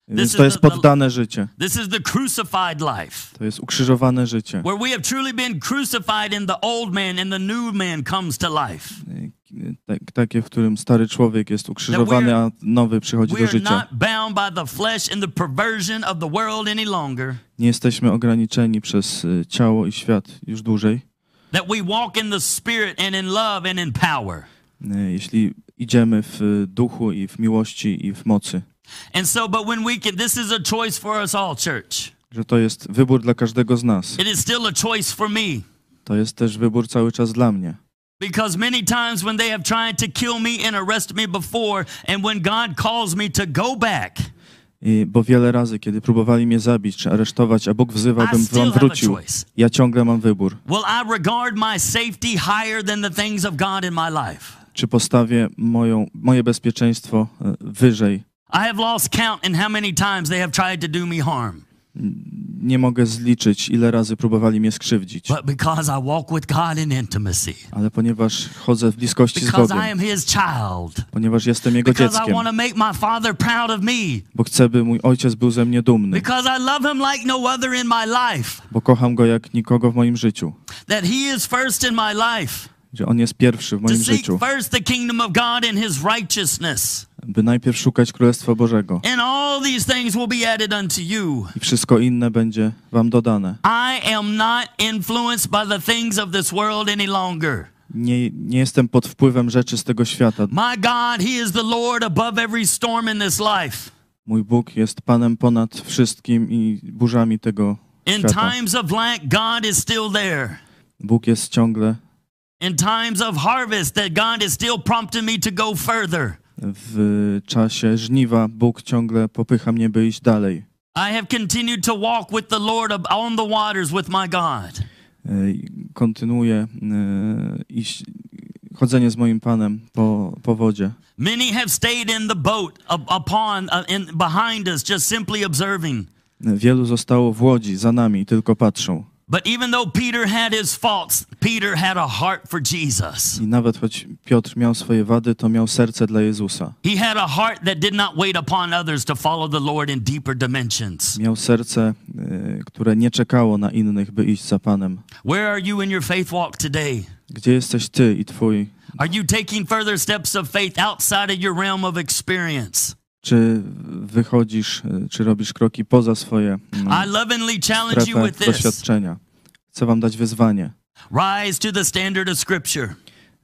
[SPEAKER 4] Więc
[SPEAKER 3] is
[SPEAKER 4] to jest poddane życie.
[SPEAKER 3] This is the crucified life.
[SPEAKER 4] To jest ukrzyżowane życie.
[SPEAKER 3] Where we have truly been crucified in the old man and the new man comes to life.
[SPEAKER 4] Tak, takie, w którym stary człowiek jest ukrzyżowany, a nowy przychodzi do życia. Nie jesteśmy ograniczeni przez y, ciało i świat już dłużej.
[SPEAKER 3] That we walk in the spirit and in love and in power.
[SPEAKER 4] Y, Jeśli idziemy w y, duchu i w miłości i w mocy.
[SPEAKER 3] And so, but when we can, this is a choice for us all, church.
[SPEAKER 4] Że to jest wybór dla każdego z nas.
[SPEAKER 3] It is still a choice for me.
[SPEAKER 4] To jest też wybór cały czas dla mnie.
[SPEAKER 3] Because many times when they have tried to kill me and arrest me before, and when God calls me to go back,
[SPEAKER 4] I, bo wiele razy, kiedy próbowali mnie zabić czy aresztować, a Bóg wzywał, bym wam wrócił, ja ciągle mam wybór.
[SPEAKER 3] Will I regard my safety higher than the things of God in my life?
[SPEAKER 4] Czy postawię moją, moje bezpieczeństwo e, wyżej? Nie mogę zliczyć, ile razy próbowali mnie skrzywdzić. Ale ponieważ chodzę w bliskości z Bogiem, ponieważ jestem Jego dzieckiem, bo chcę, by mój ojciec był ze mnie dumny,
[SPEAKER 3] no
[SPEAKER 4] bo kocham Go jak nikogo w moim życiu,
[SPEAKER 3] that He is first in my life,
[SPEAKER 4] że On jest pierwszy w moim życiu,
[SPEAKER 3] first the kingdom of God and His righteousness.
[SPEAKER 4] by najpierw szukać Królestwa Bożego
[SPEAKER 3] And all these things will be added unto you.
[SPEAKER 4] i wszystko inne będzie wam dodane.
[SPEAKER 3] I am not influenced by the things of this world any longer.
[SPEAKER 4] Nie, nie jestem pod wpływem rzeczy z tego świata.
[SPEAKER 3] My God, He is the Lord above every storm in this life.
[SPEAKER 4] Mój Bóg jest Panem ponad wszystkim i burzami tego
[SPEAKER 3] In
[SPEAKER 4] świata.
[SPEAKER 3] times of lack, God is still there.
[SPEAKER 4] Bóg jest ciągle
[SPEAKER 3] In times of harvest, that God is still prompting me to go further.
[SPEAKER 4] w czasie żniwa. Bóg ciągle popycha mnie, by iść dalej.
[SPEAKER 3] I have continued to walk with the Lord on the waters with my God.
[SPEAKER 4] E, Kontynuuję e, iść, chodzenie z moim Panem po, po wodzie.
[SPEAKER 3] Many have stayed in the boat up- upon uh, in behind us just simply observing.
[SPEAKER 4] Wielu zostało w łodzi za nami tylko patrzą.
[SPEAKER 3] But even though Peter had his faults, Peter had a heart for Jesus.
[SPEAKER 4] I nawet choć Piotr miał swoje wady, to miał serce dla Jezusa.
[SPEAKER 3] He had a heart that did not wait upon others to follow the Lord in deeper dimensions.
[SPEAKER 4] Miał serce, y, które nie czekało na innych, by iść za Panem.
[SPEAKER 3] Where are you in your faith walk today?
[SPEAKER 4] Gdzie jesteś Ty i Twój?
[SPEAKER 3] Are you taking further steps of faith outside of your realm of experience?
[SPEAKER 4] Czy wychodzisz, y, czy robisz kroki poza swoje
[SPEAKER 3] this.
[SPEAKER 4] doświadczenia? Chcę Wam dać wyzwanie.
[SPEAKER 3] Rise to the standard of Scripture.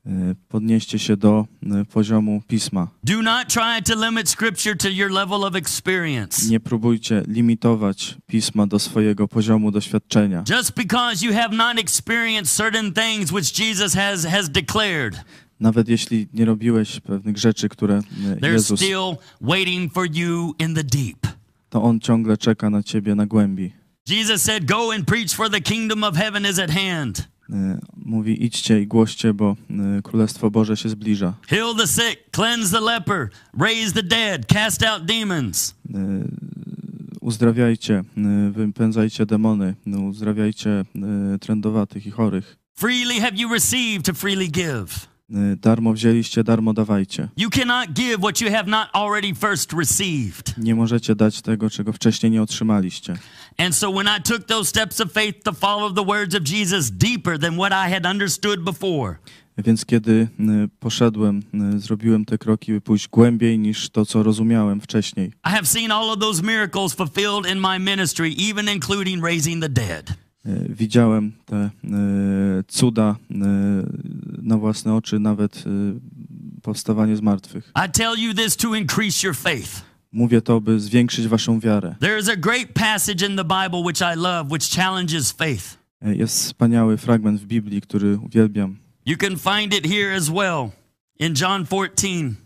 [SPEAKER 4] Y, Podnieście się do y, poziomu Pisma.
[SPEAKER 3] Do not try to limit Scripture to your level of experience.
[SPEAKER 4] Nie próbujcie limitować Pisma do swojego poziomu doświadczenia.
[SPEAKER 3] Just because you have not experienced certain things which Jesus has, has declared,
[SPEAKER 4] Nawet jeśli nie robiłeś pewnych rzeczy, które
[SPEAKER 3] they're
[SPEAKER 4] Jezus,
[SPEAKER 3] still waiting for you in the deep.
[SPEAKER 4] to On ciągle czeka na ciebie na głębi.
[SPEAKER 3] Jesus said, Go and preach, for the kingdom of heaven is at hand.
[SPEAKER 4] Y, Mówi idźcie i głoście, bo y, Królestwo Boże się zbliża.
[SPEAKER 3] Heal the sick, cleanse the leper, raise the dead, cast out demons.
[SPEAKER 4] Uzdrawiajcie, wypędzajcie demony, y, uzdrawiajcie trędowatych i chorych.
[SPEAKER 3] Freely have you received, to freely give.
[SPEAKER 4] Y, Darmo wzięliście, darmo dawajcie.
[SPEAKER 3] You cannot give what you have not already first received.
[SPEAKER 4] Nie możecie dać tego, czego wcześniej nie otrzymaliście.
[SPEAKER 3] And so when I took those steps of faith to follow the words of Jesus deeper than what I had understood before,
[SPEAKER 4] Więc kiedy y, poszedłem, y, zrobiłem te kroki, by pójść głębiej niż to, co rozumiałem wcześniej.
[SPEAKER 3] I have seen all of those miracles fulfilled in my ministry, even including raising the dead.
[SPEAKER 4] Y, Widziałem te y, cuda y, na własne oczy, nawet powstawanie z martwych.
[SPEAKER 3] I tell you this to increase your faith.
[SPEAKER 4] Mówię to, by zwiększyć waszą wiarę.
[SPEAKER 3] There is a great passage in the Bible which I love, which challenges faith.
[SPEAKER 4] Jest wspaniały fragment w Biblii, który uwielbiam.
[SPEAKER 3] You can find it here as well in John 14.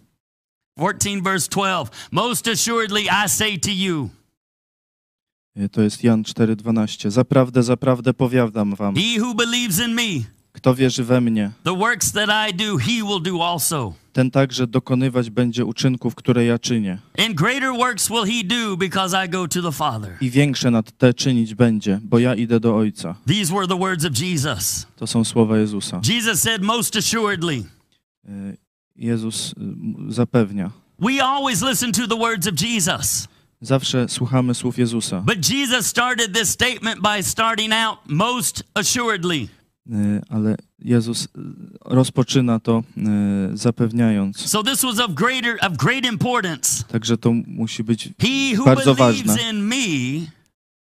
[SPEAKER 3] 14 verse 12. Most assuredly I say to you,
[SPEAKER 4] To jest Jan 4:12. Zaprawdę, zaprawdę powiadam wam,
[SPEAKER 3] he who believes in me,
[SPEAKER 4] kto wierzy we mnie,
[SPEAKER 3] the works that I do, he will do also.
[SPEAKER 4] ten także dokonywać będzie uczynków, które ja czynię.
[SPEAKER 3] And greater works will he do because I go to the Father.
[SPEAKER 4] I większe nad te czynić będzie, bo ja idę do Ojca.
[SPEAKER 3] These were the words of Jesus.
[SPEAKER 4] To są słowa Jezusa.
[SPEAKER 3] Jesus said, Most assuredly.
[SPEAKER 4] Y, Jezus y, zapewnia.
[SPEAKER 3] We always listen to the words of Jesus.
[SPEAKER 4] Zawsze słuchamy słów Jezusa,
[SPEAKER 3] But Jesus started this statement by starting out, Most assuredly.
[SPEAKER 4] y, ale Jezus y, rozpoczyna to y, zapewniając.
[SPEAKER 3] So this was of greater of great importance.
[SPEAKER 4] Także to musi być,
[SPEAKER 3] He who
[SPEAKER 4] Bardzo ważne.
[SPEAKER 3] in me,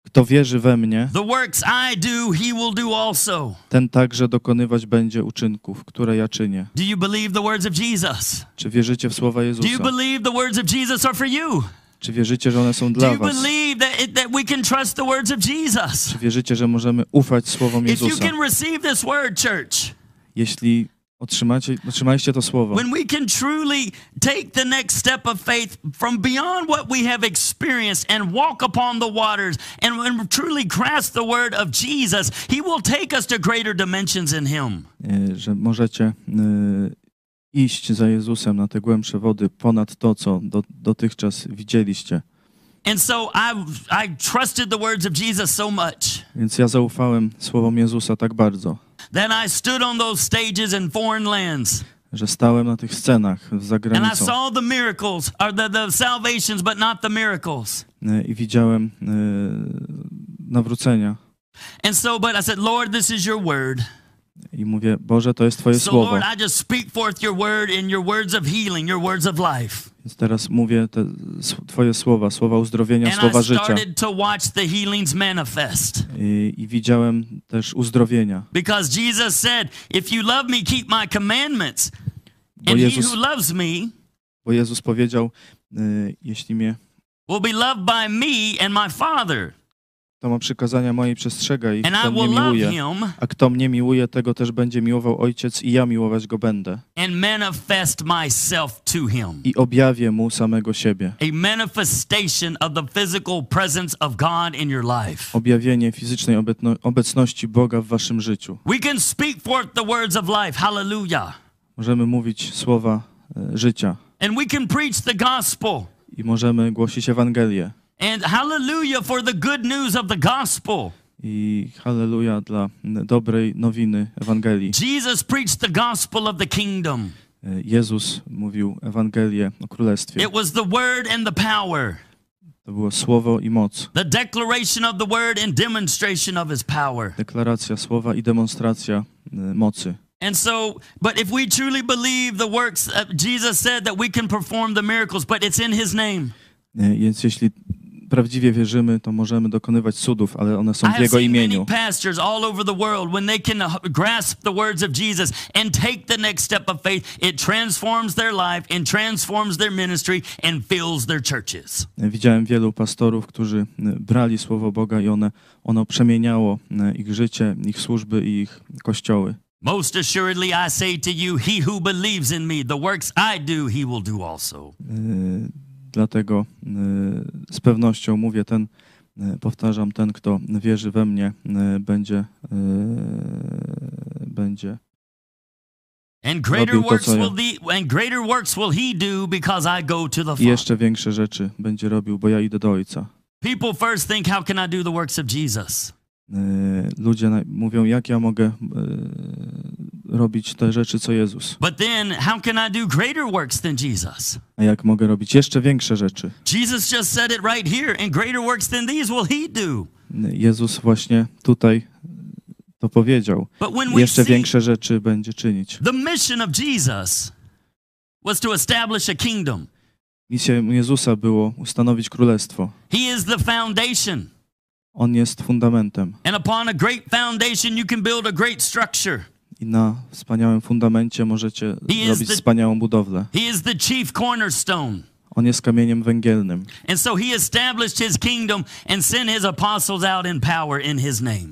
[SPEAKER 4] kto wierzy we mnie,
[SPEAKER 3] the works I do, he will do also.
[SPEAKER 4] ten także dokonywać będzie uczynków, które ja czynię.
[SPEAKER 3] Do you believe the words of Jesus?
[SPEAKER 4] Czy wierzycie w słowa
[SPEAKER 3] Do you
[SPEAKER 4] Jezusa?
[SPEAKER 3] believe the words of Jesus are for you?
[SPEAKER 4] Czy wierzycie, że one są dla was? Czy wierzycie, że możemy ufać słowom
[SPEAKER 3] If you
[SPEAKER 4] Jezusa?
[SPEAKER 3] can receive this word, church,
[SPEAKER 4] Jeśli otrzymacie, otrzymaliście to słowo,
[SPEAKER 3] when we can truly take the next step of faith from beyond what we have experienced and walk upon the waters and when truly grasp the word of Jesus, He will take us to greater dimensions in Him.
[SPEAKER 4] y, że możecie y, iść za Jezusem na te głębsze wody ponad to, co do, dotychczas widzieliście.
[SPEAKER 3] And so I, I trusted the words of Jesus so much
[SPEAKER 4] Więc ja zaufałem słowom Jezusa tak bardzo,
[SPEAKER 3] that I stood on those stages in foreign lands
[SPEAKER 4] że stałem na tych scenach za
[SPEAKER 3] and I
[SPEAKER 4] granicą
[SPEAKER 3] saw the miracles or the, the salvations, but not the miracles.
[SPEAKER 4] y, i widziałem y, nawrócenia.
[SPEAKER 3] And so, but I said, Lord, this is your word.
[SPEAKER 4] I mówię, Boże, to jest Twoje
[SPEAKER 3] So,
[SPEAKER 4] słowo.
[SPEAKER 3] Lord, I just speak forth your word and your words of healing, your words of life.
[SPEAKER 4] Więc teraz mówię te Twoje słowa, słowa uzdrowienia,
[SPEAKER 3] And
[SPEAKER 4] słowa
[SPEAKER 3] I
[SPEAKER 4] życia.
[SPEAKER 3] started to watch the healings manifest.
[SPEAKER 4] I, I widziałem też uzdrowienia.
[SPEAKER 3] Because Jesus said, If you love me, keep my commandments.
[SPEAKER 4] Bo
[SPEAKER 3] And he
[SPEAKER 4] Jezus,
[SPEAKER 3] who loves me
[SPEAKER 4] bo Jezus powiedział, y, jeśli mnie
[SPEAKER 3] will be loved by me and my Father.
[SPEAKER 4] To ma przykazania moje przestrzega i
[SPEAKER 3] And
[SPEAKER 4] kto mnie miłuje, a kto mnie miłuje, tego też będzie miłował Ojciec i ja miłować go będę. I objawię mu samego siebie.
[SPEAKER 3] A manifestation of the physical presence of God in your life.
[SPEAKER 4] Objawienie fizycznej obecno- obecności Boga w waszym życiu. Możemy mówić słowa e, życia i możemy głosić Ewangelię.
[SPEAKER 3] And hallelujah for the good news of the gospel.
[SPEAKER 4] I halleluja dla dobrej nowiny Ewangelii.
[SPEAKER 3] Jesus preached the gospel of the kingdom.
[SPEAKER 4] E, Jezus mówił Ewangelię o Królestwie.
[SPEAKER 3] It was the word and the power,
[SPEAKER 4] To było słowo i moc.
[SPEAKER 3] the declaration of the word and demonstration of his power.
[SPEAKER 4] Deklaracja słowa i demonstracja e, mocy.
[SPEAKER 3] And so, but if we truly believe the works, uh, Jesus said that we can perform the miracles, but it's in his name.
[SPEAKER 4] E, Więc jeśli prawdziwie wierzymy, to możemy dokonywać cudów, ale one są w Jego imieniu. Widziałem wielu pastorów, którzy e, brali słowo Boga i one, ono przemieniało e, ich życie, ich służby i ich kościoły.
[SPEAKER 3] Most assuredly, I say to you, he who believes in me, the works I do, he will do also.
[SPEAKER 4] E, Dlatego e, z pewnością mówię, ten, e, powtarzam, ten, kto wierzy we mnie, e, będzie, będzie
[SPEAKER 3] And greater works will the and greater works will he do because I go to the
[SPEAKER 4] i
[SPEAKER 3] Father.
[SPEAKER 4] jeszcze większe rzeczy będzie robił, bo ja idę do Ojca.
[SPEAKER 3] People first think, how can I do the works of Jesus?
[SPEAKER 4] E, Ludzie mówią, jak ja mogę e, robić te rzeczy, co Jezus,
[SPEAKER 3] But then, how can I do greater works than Jesus?
[SPEAKER 4] a jak mogę robić jeszcze większe rzeczy.
[SPEAKER 3] Jesus just said it right here, and greater works than these will he do.
[SPEAKER 4] Jezus właśnie tutaj to powiedział.
[SPEAKER 3] But when we
[SPEAKER 4] Jeszcze większe rzeczy będzie czynić.
[SPEAKER 3] the mission of Jesus was to establish a kingdom.
[SPEAKER 4] Misją Jezusa było ustanowić królestwo.
[SPEAKER 3] He is the foundation.
[SPEAKER 4] On jest fundamentem
[SPEAKER 3] And upon a great foundation, you can build a great structure.
[SPEAKER 4] i na wspaniałym fundamencie możecie
[SPEAKER 3] He
[SPEAKER 4] zrobić
[SPEAKER 3] the-
[SPEAKER 4] wspaniałą budowlę.
[SPEAKER 3] He is the chief cornerstone.
[SPEAKER 4] On jest kamieniem węgielnym.
[SPEAKER 3] And so he established his kingdom and sent his apostles out in power in his name.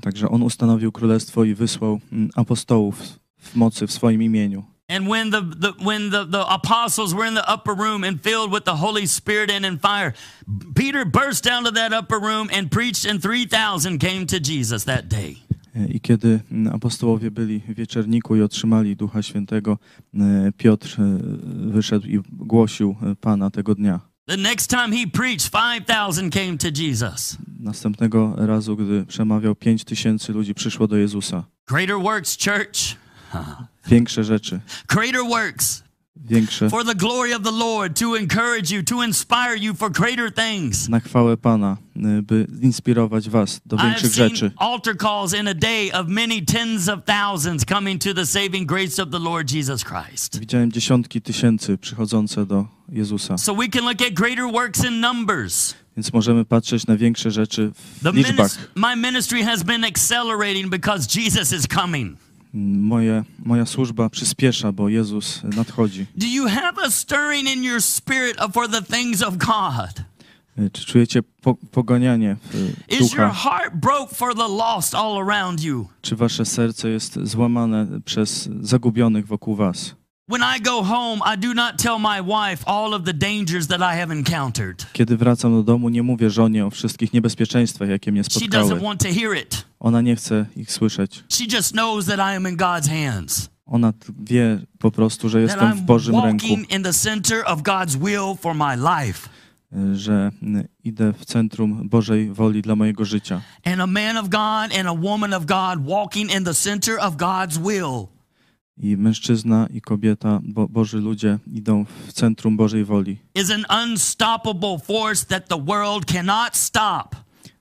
[SPEAKER 4] Także on ustanowił królestwo i wysłał mm, apostołów w mocy w swoim imieniu.
[SPEAKER 3] And when the, the when the, the apostles were in the upper room and filled with the Holy Spirit and in fire, Peter burst down to that upper room and preached, and 3,000 came to Jesus that day.
[SPEAKER 4] I kiedy mm, apostołowie byli w wieczerniku i otrzymali Ducha Świętego, Piotr wyszedł i głosił Pana tego dnia.
[SPEAKER 3] The next time he preached, 5,000 came to Jesus.
[SPEAKER 4] Następnego razu, gdy przemawiał, pięć tysięcy ludzi przyszło do Jezusa.
[SPEAKER 3] Greater works, church.
[SPEAKER 4] Większe rzeczy,
[SPEAKER 3] Greater works
[SPEAKER 4] większe
[SPEAKER 3] for the glory of the Lord to encourage you, to inspire you for greater things.
[SPEAKER 4] na chwałę Pana, e, by inspirować was do większych rzeczy.
[SPEAKER 3] altar calls in a day of many tens of thousands coming to the saving grace of the Lord Jesus Christ.
[SPEAKER 4] Widziałem dziesiątki tysięcy przychodzące do Jezusa,
[SPEAKER 3] So we can look at greater works in numbers.
[SPEAKER 4] więc możemy patrzeć na większe rzeczy w liczbach.
[SPEAKER 3] my ministry has been accelerating because Jesus is coming.
[SPEAKER 4] Moje, moja służba przyspiesza, bo Jezus nadchodzi.
[SPEAKER 3] Do you have a stirring in your spirit for the things of God?
[SPEAKER 4] E, Czy czujecie po, poganianie ducha? Czy wasze serce jest złamane przez zagubionych wokół was?
[SPEAKER 3] When I go home, I do not tell my wife all of the dangers that I have encountered.
[SPEAKER 4] Kiedy wracam do domu, nie mówię żonie o wszystkich niebezpieczeństwach, jakie mnie
[SPEAKER 3] She
[SPEAKER 4] spotkały.
[SPEAKER 3] doesn't want to hear it.
[SPEAKER 4] Ona nie chce ich słyszeć.
[SPEAKER 3] She just knows that I am in God's hands.
[SPEAKER 4] Ona t- wie po prostu, że
[SPEAKER 3] That
[SPEAKER 4] jestem w
[SPEAKER 3] I'm
[SPEAKER 4] Bożym ręku,
[SPEAKER 3] walking in the center of God's will for my life.
[SPEAKER 4] że idę w centrum Bożej woli dla mojego życia.
[SPEAKER 3] And a man of God and a woman of God walking in the center of God's will.
[SPEAKER 4] I mężczyzna i kobieta, bo, Boży ludzie idą w centrum Bożej woli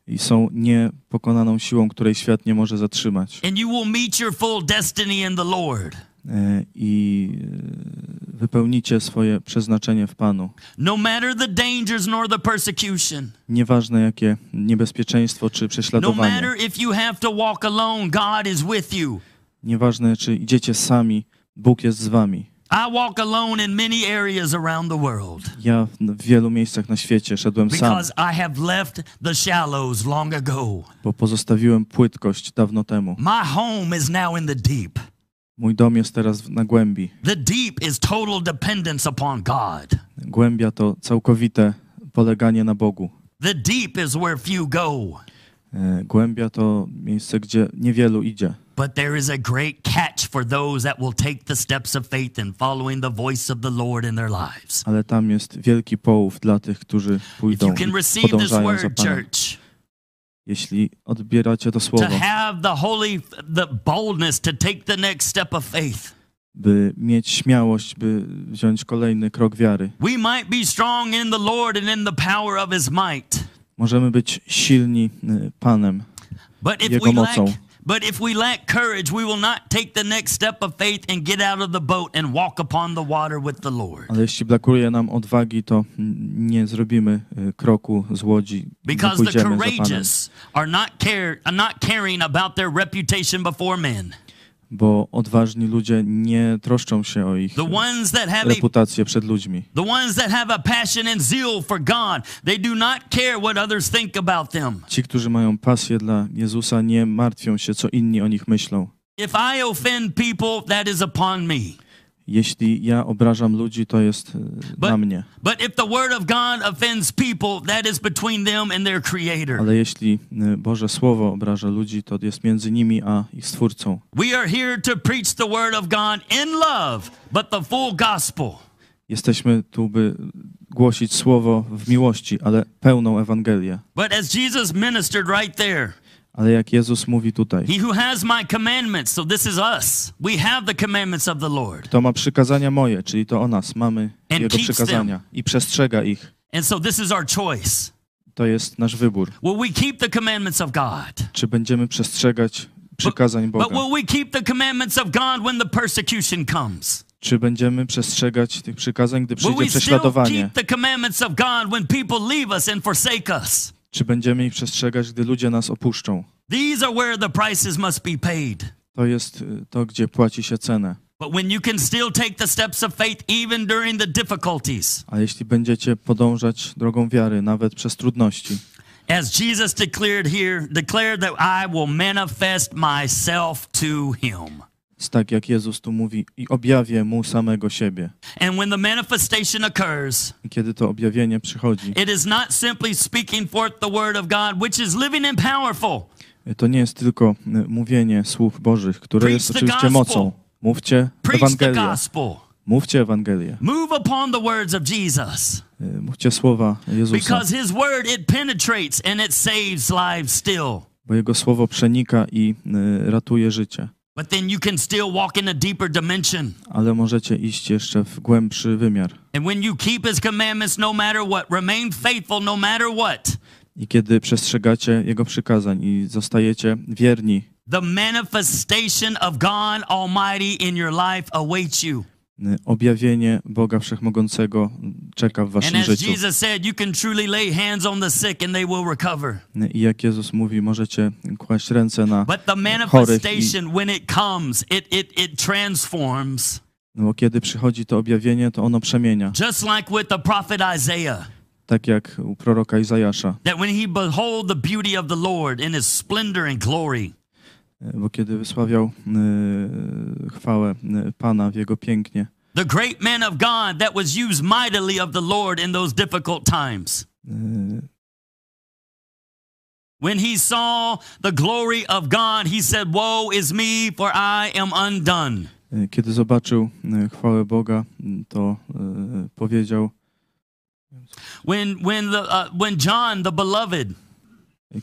[SPEAKER 4] i są niepokonaną siłą, której świat nie może zatrzymać.
[SPEAKER 3] And you will meet your full destiny in the Lord.
[SPEAKER 4] I wypełnicie swoje przeznaczenie w Panu.
[SPEAKER 3] No matter the dangers nor the persecution.
[SPEAKER 4] Nieważne jakie niebezpieczeństwo czy
[SPEAKER 3] No
[SPEAKER 4] prześladowanie.
[SPEAKER 3] matter if you have to walk alone, God is with you.
[SPEAKER 4] Nieważne czy idziecie sami, Bóg jest z wami.
[SPEAKER 3] I walk alone in many areas around the world
[SPEAKER 4] Ja w, wielu miejscach na świecie szedłem sam,
[SPEAKER 3] because I have left the shallows long ago.
[SPEAKER 4] bo pozostawiłem płytkość dawno temu.
[SPEAKER 3] My home is now in the deep.
[SPEAKER 4] Mój dom jest teraz na głębi.
[SPEAKER 3] The deep is total dependence upon God.
[SPEAKER 4] Głębia to całkowite poleganie na Bogu.
[SPEAKER 3] The deep is where few go.
[SPEAKER 4] E, Głębia to miejsce, gdzie niewielu idzie,
[SPEAKER 3] But there is a great catch for those that will take the steps of faith in following the voice of the Lord in their lives.
[SPEAKER 4] ale tam jest wielki połów dla tych, którzy
[SPEAKER 3] If
[SPEAKER 4] pójdą
[SPEAKER 3] you can receive this word, church,
[SPEAKER 4] Jeśli odbieracie to
[SPEAKER 3] to
[SPEAKER 4] słowo,
[SPEAKER 3] have the holy, the boldness to take the next step of faith.
[SPEAKER 4] by mieć śmiałość, by wziąć kolejny krok wiary,
[SPEAKER 3] We might be strong in the Lord and in the power of his might.
[SPEAKER 4] Możemy być silni y, Panem,
[SPEAKER 3] But if
[SPEAKER 4] Jego
[SPEAKER 3] we lack,
[SPEAKER 4] mocą.
[SPEAKER 3] but if we lack courage, we will not take the next step of faith and get out of the boat and walk upon the water with the Lord.
[SPEAKER 4] ale jeśli brakuje nam odwagi, to nie zrobimy y, kroku z łodzi,
[SPEAKER 3] Because the courageous are not care are not caring about their reputation before men.
[SPEAKER 4] Bo odważni ludzie nie troszczą się o ich reputację przed ludźmi. Ci, którzy mają pasję dla Jezusa, nie martwią się, co inni o nich myślą.
[SPEAKER 3] If I offend people, that is upon me.
[SPEAKER 4] Jeśli ja obrażam ludzi, to jest y,
[SPEAKER 3] But,
[SPEAKER 4] na mnie.
[SPEAKER 3] but if the word of God offends people, that is between them and their creator.
[SPEAKER 4] Ale jeśli y, Boże Słowo obraża ludzi, to jest między nimi a ich Stwórcą.
[SPEAKER 3] We are here to preach the word of God in love, but the full gospel.
[SPEAKER 4] Jesteśmy tu, by głosić Słowo w miłości, ale pełną Ewangelię.
[SPEAKER 3] But as Jesus ministered right there,
[SPEAKER 4] Ale jak Jezus mówi tutaj,
[SPEAKER 3] he who has my commandments, so this is us. We have the commandments of the Lord.
[SPEAKER 4] to ma przykazania moje, czyli to o nas, mamy
[SPEAKER 3] And
[SPEAKER 4] Jego przykazania i przestrzega ich.
[SPEAKER 3] And so this is our choice.
[SPEAKER 4] To jest nasz wybór.
[SPEAKER 3] Will we keep the commandments of God?
[SPEAKER 4] Czy będziemy przestrzegać przykazań
[SPEAKER 3] But
[SPEAKER 4] Boga?
[SPEAKER 3] will we keep the commandments of God when the persecution comes?
[SPEAKER 4] Czy będziemy przestrzegać tych przykazań, gdy
[SPEAKER 3] Will
[SPEAKER 4] przyjdzie
[SPEAKER 3] we still
[SPEAKER 4] prześladowanie?
[SPEAKER 3] keep the commandments of God when people leave us and forsake us?
[SPEAKER 4] Czy będziemy ich przestrzegać, gdy ludzie nas opuszczą?
[SPEAKER 3] These are where the prices must be paid.
[SPEAKER 4] To jest y, to, gdzie płaci się cenę.
[SPEAKER 3] But when you can still take the steps of faith even during the difficulties,
[SPEAKER 4] A jeśli będziecie podążać drogą wiary, nawet przez trudności,
[SPEAKER 3] as Jesus declared here, declared that I will manifest myself to him.
[SPEAKER 4] Tak jak Jezus tu mówi, i objawię mu samego siebie.
[SPEAKER 3] And when the manifestation occurs,
[SPEAKER 4] kiedy to objawienie przychodzi,
[SPEAKER 3] it is not simply speaking forth the word of God, which is living and powerful.
[SPEAKER 4] to nie jest tylko y, mówienie słów Bożych, które
[SPEAKER 3] Preach
[SPEAKER 4] jest oczywiście
[SPEAKER 3] gospel.
[SPEAKER 4] mocą. Mówcie
[SPEAKER 3] Preach
[SPEAKER 4] Ewangelię. Mówcie Ewangelię.
[SPEAKER 3] Move upon the words of Jesus.
[SPEAKER 4] Y, Mówcie słowa Jezusa,
[SPEAKER 3] Because his word, it penetrates and it saves lives still.
[SPEAKER 4] bo Jego słowo przenika i y, ratuje życie.
[SPEAKER 3] But then you can still walk in a deeper dimension.
[SPEAKER 4] Ale możecie iść jeszcze w głębszy wymiar.
[SPEAKER 3] And when you keep his commandments no matter what, remain faithful no matter what,
[SPEAKER 4] I kiedy przestrzegacie Jego przykazań i zostajecie wierni,
[SPEAKER 3] the manifestation of God Almighty in your life awaits you.
[SPEAKER 4] Y, objawienie Boga Wszechmogącego czeka w waszym
[SPEAKER 3] as
[SPEAKER 4] życiu. Y, I jak Jezus mówi, możecie kłaść ręce na
[SPEAKER 3] But the
[SPEAKER 4] chorych. I,
[SPEAKER 3] manifestation, when it comes, it, it, it transforms.
[SPEAKER 4] no bo kiedy przychodzi to objawienie, to ono przemienia.
[SPEAKER 3] Just like with the prophet Isaiah,
[SPEAKER 4] Tak jak u proroka Izajasza.
[SPEAKER 3] that when he behold the beauty of the Lord in his splendor and glory,
[SPEAKER 4] Bo kiedy wysławiał chwałę Pana w Jego pięknie,
[SPEAKER 3] the great man of God that was used mightily of the Lord in those difficult times. When he saw the glory of God, he said, Woe is me, for I am undone.
[SPEAKER 4] kiedy zobaczył chwałę Boga, to powiedział,
[SPEAKER 3] When, when, the, uh, when John, the beloved,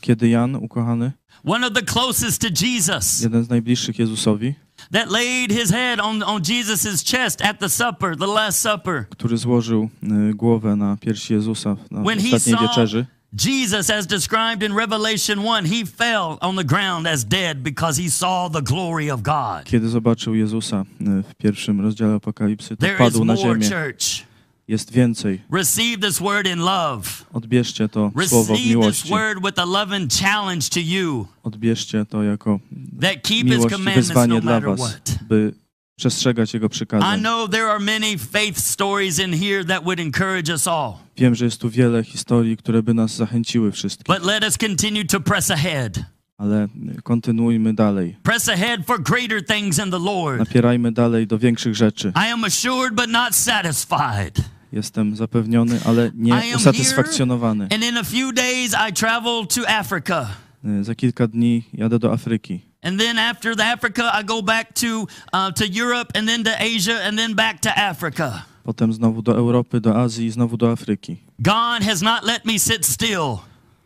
[SPEAKER 4] kiedy Jan, ukochany,
[SPEAKER 3] one of the closest to Jesus,
[SPEAKER 4] jeden z najbliższych Jezusowi,
[SPEAKER 3] that laid his head on, on Jesus' chest at the supper, the Last Supper,
[SPEAKER 4] który złożył y, głowę na piersi Jezusa na
[SPEAKER 3] When he
[SPEAKER 4] ostatniej wieczerzy,
[SPEAKER 3] Jesus, as described in Revelation 1, he fell on the ground as dead because he saw the glory of God.
[SPEAKER 4] kiedy zobaczył Jezusa y, w pierwszym rozdziale Apokalipsy, to padł na ziemię.
[SPEAKER 3] church.
[SPEAKER 4] Jest więcej.
[SPEAKER 3] Receive this word in love.
[SPEAKER 4] Odbierzcie to słowo w
[SPEAKER 3] Receive this
[SPEAKER 4] miłości.
[SPEAKER 3] word with a loving challenge to you
[SPEAKER 4] Odbierzcie to jako
[SPEAKER 3] that keep his
[SPEAKER 4] miłość
[SPEAKER 3] commandments
[SPEAKER 4] wyzwanie
[SPEAKER 3] no
[SPEAKER 4] dla
[SPEAKER 3] matter
[SPEAKER 4] was,
[SPEAKER 3] what.
[SPEAKER 4] by przestrzegać Jego
[SPEAKER 3] I
[SPEAKER 4] przykazań.
[SPEAKER 3] know there are many faith stories in here that would encourage us all,
[SPEAKER 4] Wiem, że jest tu wiele historii, które by nas zachęciły wszystkich,
[SPEAKER 3] but let us continue to press ahead.
[SPEAKER 4] ale kontynuujmy dalej.
[SPEAKER 3] Press ahead for greater things in the Lord.
[SPEAKER 4] Napierajmy dalej do większych rzeczy.
[SPEAKER 3] I am assured but not satisfied.
[SPEAKER 4] Jestem zapewniony, ale nie usatysfakcjonowany.
[SPEAKER 3] And in a few days, I travel to Africa.
[SPEAKER 4] E, Za kilka dni jadę do Afryki.
[SPEAKER 3] And then after the Africa, I go back to uh, to Europe, and then to Asia, and then back to Africa.
[SPEAKER 4] Potem znowu do Europy, do Azji i znowu do Afryki.
[SPEAKER 3] God has not let me sit still,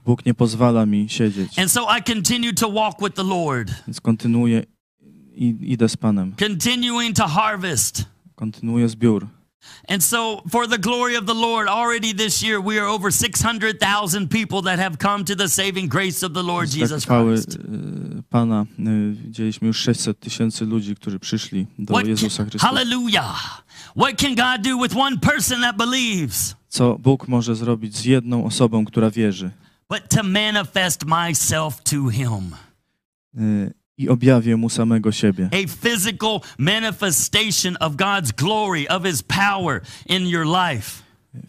[SPEAKER 4] Bóg nie pozwala mi siedzieć,
[SPEAKER 3] and so I continue to walk with the Lord,
[SPEAKER 4] więc kontynuuję i idę z Panem.
[SPEAKER 3] continuing to harvest.
[SPEAKER 4] Kontynuuję zbiór.
[SPEAKER 3] And so, for the glory of the Lord, already this year we are over 600,000 people that have come to the saving grace of the Lord Jesus Christ.
[SPEAKER 4] Pana widzieliśmy już 600 tysięcy ludzi, którzy przyszli do
[SPEAKER 3] What
[SPEAKER 4] Jezusa Chrystusa.
[SPEAKER 3] hallelujah. What can God do with one person that believes?
[SPEAKER 4] Co Bóg może zrobić z jedną osobą, która wierzy?
[SPEAKER 3] But to manifest myself to Him.
[SPEAKER 4] I objawię Mu samego siebie.
[SPEAKER 3] A physical manifestation of God's glory, of His power in your life.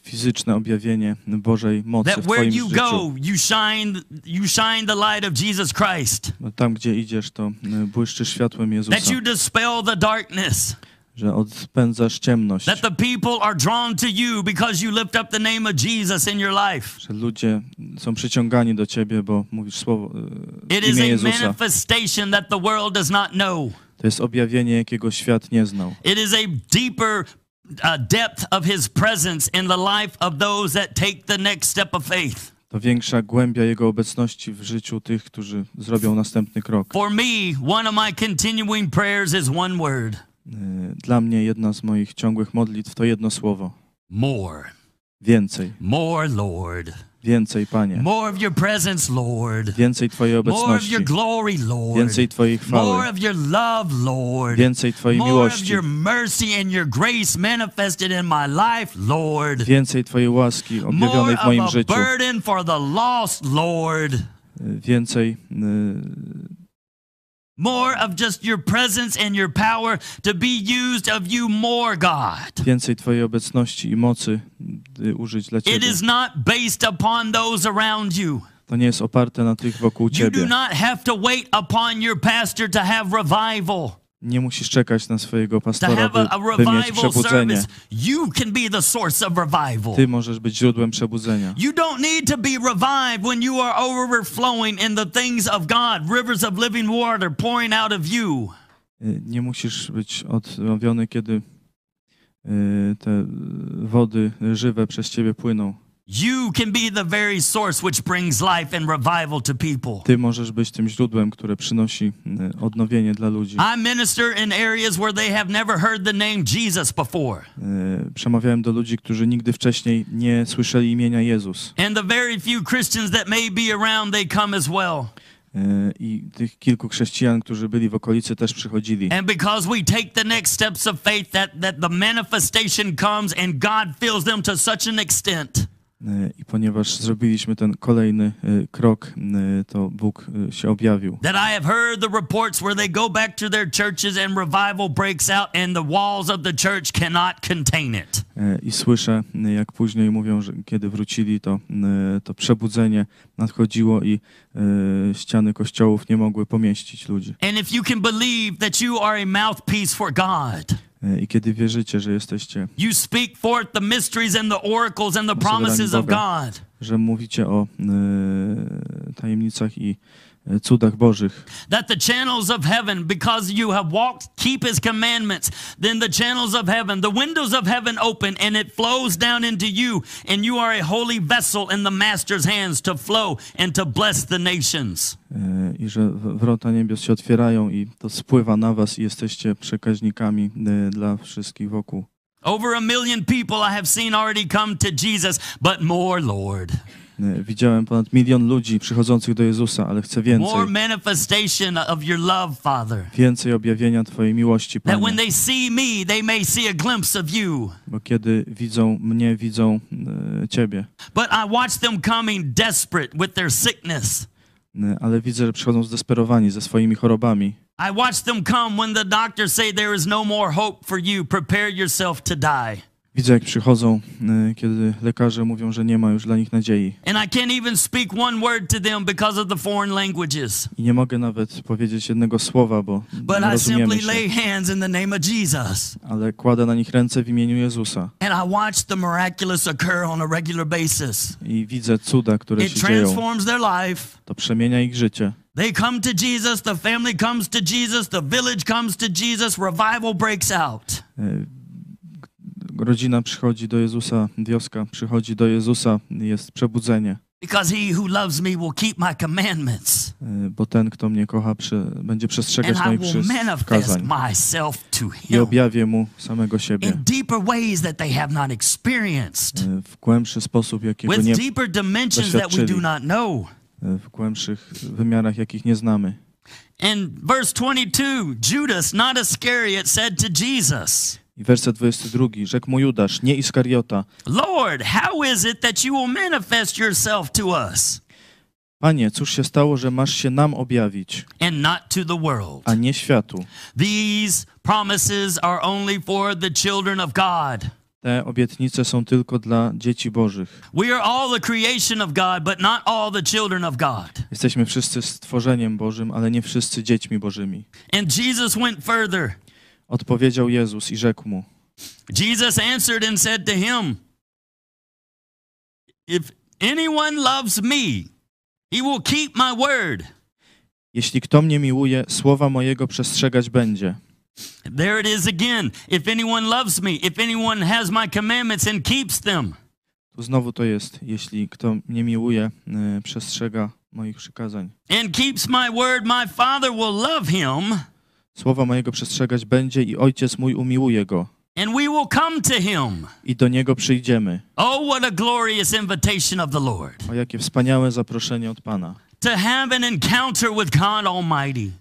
[SPEAKER 4] Fizyczne objawienie Bożej mocy
[SPEAKER 3] That
[SPEAKER 4] w
[SPEAKER 3] where
[SPEAKER 4] Twoim
[SPEAKER 3] you
[SPEAKER 4] życiu.
[SPEAKER 3] go, you shine, you shine the light of Jesus Christ.
[SPEAKER 4] No, Tam, gdzie idziesz, to e, błyszczysz światłem Jezusa,
[SPEAKER 3] That you dispel the darkness.
[SPEAKER 4] Że odpędzasz ciemność,
[SPEAKER 3] That the people are drawn to you because you lift up the name of Jesus in your life.
[SPEAKER 4] że ludzie są przyciągani do Ciebie, bo mówisz słowo, e,
[SPEAKER 3] It is
[SPEAKER 4] imię
[SPEAKER 3] a
[SPEAKER 4] Jezusa.
[SPEAKER 3] manifestation that the world does not know.
[SPEAKER 4] To jest objawienie, jakiego świat nie znał.
[SPEAKER 3] It is a deeper uh, depth of His presence in the life of those that take the next step of faith.
[SPEAKER 4] To większa głębia Jego obecności w życiu tych, którzy zrobią następny krok.
[SPEAKER 3] For me, one of my continuing prayers is one word
[SPEAKER 4] Dla mnie jedna z moich ciągłych modlitw to jedno słowo.
[SPEAKER 3] more.
[SPEAKER 4] Więcej,
[SPEAKER 3] More, Lord.
[SPEAKER 4] więcej, Panie.
[SPEAKER 3] More of your presence, Lord.
[SPEAKER 4] Więcej Twojej
[SPEAKER 3] More of
[SPEAKER 4] obecności,
[SPEAKER 3] your glory, Lord.
[SPEAKER 4] więcej Twojej
[SPEAKER 3] More
[SPEAKER 4] chwały,
[SPEAKER 3] of your love, Lord.
[SPEAKER 4] więcej Twojej
[SPEAKER 3] More of
[SPEAKER 4] miłości,
[SPEAKER 3] your mercy and your grace manifested in my life, Lord.
[SPEAKER 4] więcej Twojej łaski
[SPEAKER 3] More
[SPEAKER 4] objawionej w moim
[SPEAKER 3] of a
[SPEAKER 4] życiu,
[SPEAKER 3] burden for the lost, Lord.
[SPEAKER 4] E, więcej e,
[SPEAKER 3] More of just your presence and your power to be used of you more, God.
[SPEAKER 4] więcej Twojej obecności i mocy y, użyć dla
[SPEAKER 3] It
[SPEAKER 4] Ciebie.
[SPEAKER 3] is not based upon those around you.
[SPEAKER 4] To nie jest oparte na tych wokół
[SPEAKER 3] You do
[SPEAKER 4] Ciebie.
[SPEAKER 3] not have to wait upon your pastor to have revival,
[SPEAKER 4] Nie musisz czekać na swojego
[SPEAKER 3] to
[SPEAKER 4] pastora, by, by mieć przebudzenie. Ty możesz być źródłem przebudzenia.
[SPEAKER 3] You don't need to be revived when you are overflowing in the things of God, rivers of living water pouring out of you.
[SPEAKER 4] Y, Nie musisz być odnowiony, kiedy y, te wody żywe przez Ciebie płyną.
[SPEAKER 3] You can be the very source which brings life and revival to people.
[SPEAKER 4] Ty możesz być tym źródłem, które przynosi y, odnowienie dla ludzi.
[SPEAKER 3] I minister in areas where they have never heard the name Jesus before.
[SPEAKER 4] Y, Przemawiałem do ludzi, którzy nigdy wcześniej nie słyszeli imienia Jezus.
[SPEAKER 3] And the very few Christians that may be around, they come as well.
[SPEAKER 4] Y, I tych kilku chrześcijan, którzy byli w okolicy, też przychodzili.
[SPEAKER 3] And because we take the next steps of faith, that, that the manifestation comes and God fills them to such an extent
[SPEAKER 4] I ponieważ zrobiliśmy ten kolejny y, krok, y, to Bóg y, się objawił.
[SPEAKER 3] that I have heard the reports where they go back to their churches and revival breaks out and the walls of the church cannot contain it.
[SPEAKER 4] Y, I słyszę, jak później mówią, że kiedy wrócili, to, to przebudzenie nadchodziło i ściany kościołów nie mogły pomieścić ludzi.
[SPEAKER 3] And if you can believe that you are a mouthpiece for God,
[SPEAKER 4] I kiedy wierzycie, że jesteście,
[SPEAKER 3] you speak forth the mysteries and the oracles and the promises of God.
[SPEAKER 4] że mówicie o y, tajemnicach i cudach Bożych,
[SPEAKER 3] that the channels of heaven, because you have walked, keep his commandments, then the channels of heaven, the windows of heaven open, and it flows down into you, and you are a holy vessel in the master's hands to flow and to bless the nations.
[SPEAKER 4] y, i że wrota niebios się otwierają i to spływa na was i jesteście przekaźnikami y, dla wszystkich wokół.
[SPEAKER 3] Over a million people I have seen already come to Jesus, but more, Lord.
[SPEAKER 4] Y, Widziałem ponad milion ludzi przychodzących do Jezusa, ale chcę więcej.
[SPEAKER 3] More manifestation of your love, Father.
[SPEAKER 4] Więcej objawienia Twojej miłości,
[SPEAKER 3] That when
[SPEAKER 4] Panie.
[SPEAKER 3] they see me, they may see a glimpse of you.
[SPEAKER 4] Bo kiedy widzą mnie, widzą y, Ciebie.
[SPEAKER 3] But I watch them coming desperate with their sickness.
[SPEAKER 4] Y, Ale widzę, że przychodzą zdesperowani ze swoimi chorobami.
[SPEAKER 3] I watch them come when the doctors say there is no more hope for you. Prepare yourself to die.
[SPEAKER 4] Widzę, jak przychodzą, y, kiedy lekarze mówią, że nie ma już dla nich nadziei.
[SPEAKER 3] I
[SPEAKER 4] nie mogę nawet powiedzieć jednego słowa, bo
[SPEAKER 3] But
[SPEAKER 4] nie rozumiemy się. Ale kładę na nich ręce w imieniu Jezusa
[SPEAKER 3] I
[SPEAKER 4] widzę cuda, które
[SPEAKER 3] It
[SPEAKER 4] się dzieją.
[SPEAKER 3] transforms their life.
[SPEAKER 4] To przemienia ich życie.
[SPEAKER 3] They come to Jesus, the family comes to Jesus, the village comes to Jesus, revival breaks out.
[SPEAKER 4] Rodzina przychodzi do Jezusa, wioska przychodzi do Jezusa, jest przebudzenie.
[SPEAKER 3] Because he who loves me will keep my commandments.
[SPEAKER 4] Y, Bo ten, kto mnie kocha, będzie przestrzegać
[SPEAKER 3] And
[SPEAKER 4] moich przykazań i objawię mu samego siebie
[SPEAKER 3] in deeper ways that they have not experienced,
[SPEAKER 4] y, w głębszy sposób, jakiego
[SPEAKER 3] with
[SPEAKER 4] nie,
[SPEAKER 3] deeper dimensions that we do not know.
[SPEAKER 4] y, w głębszych wymiarach, jakich nie znamy.
[SPEAKER 3] In verse 22, Judas, not Iscariot, said to Jesus,
[SPEAKER 4] I werset 22. Rzekł mu Judasz, nie Iskariota,
[SPEAKER 3] Lord, how is it that you will manifest yourself to us
[SPEAKER 4] Panie, cóż się stało, że masz się nam objawić,
[SPEAKER 3] and not to the world?
[SPEAKER 4] a nie światu?
[SPEAKER 3] These promises are only for the children of God.
[SPEAKER 4] Te obietnice są tylko dla dzieci bożych.
[SPEAKER 3] We are all the creation of God, but not all the children of God.
[SPEAKER 4] Jesteśmy wszyscy stworzeniem Bożym, ale nie wszyscy dziećmi Bożymi.
[SPEAKER 3] And Jesus went further.
[SPEAKER 4] Odpowiedział Jezus i rzekł mu,
[SPEAKER 3] Jesus answered and said to him, If anyone loves me, he will keep my word.
[SPEAKER 4] jeśli kto mnie miłuje, słowa mojego przestrzegać będzie.
[SPEAKER 3] There it is again. If anyone loves me, if anyone has my commandments and keeps them.
[SPEAKER 4] Tu znowu to jest, jeśli kto mnie miłuje, y, przestrzega moich przykazań.
[SPEAKER 3] and keeps my word, my Father will love him,
[SPEAKER 4] Słowa mojego przestrzegać będzie i Ojciec mój umiłuje go.
[SPEAKER 3] and we will come to him.
[SPEAKER 4] I do Niego przyjdziemy.
[SPEAKER 3] Oh, what a glorious invitation of the Lord
[SPEAKER 4] O jakie wspaniałe zaproszenie od Pana.
[SPEAKER 3] to have an encounter with God Almighty.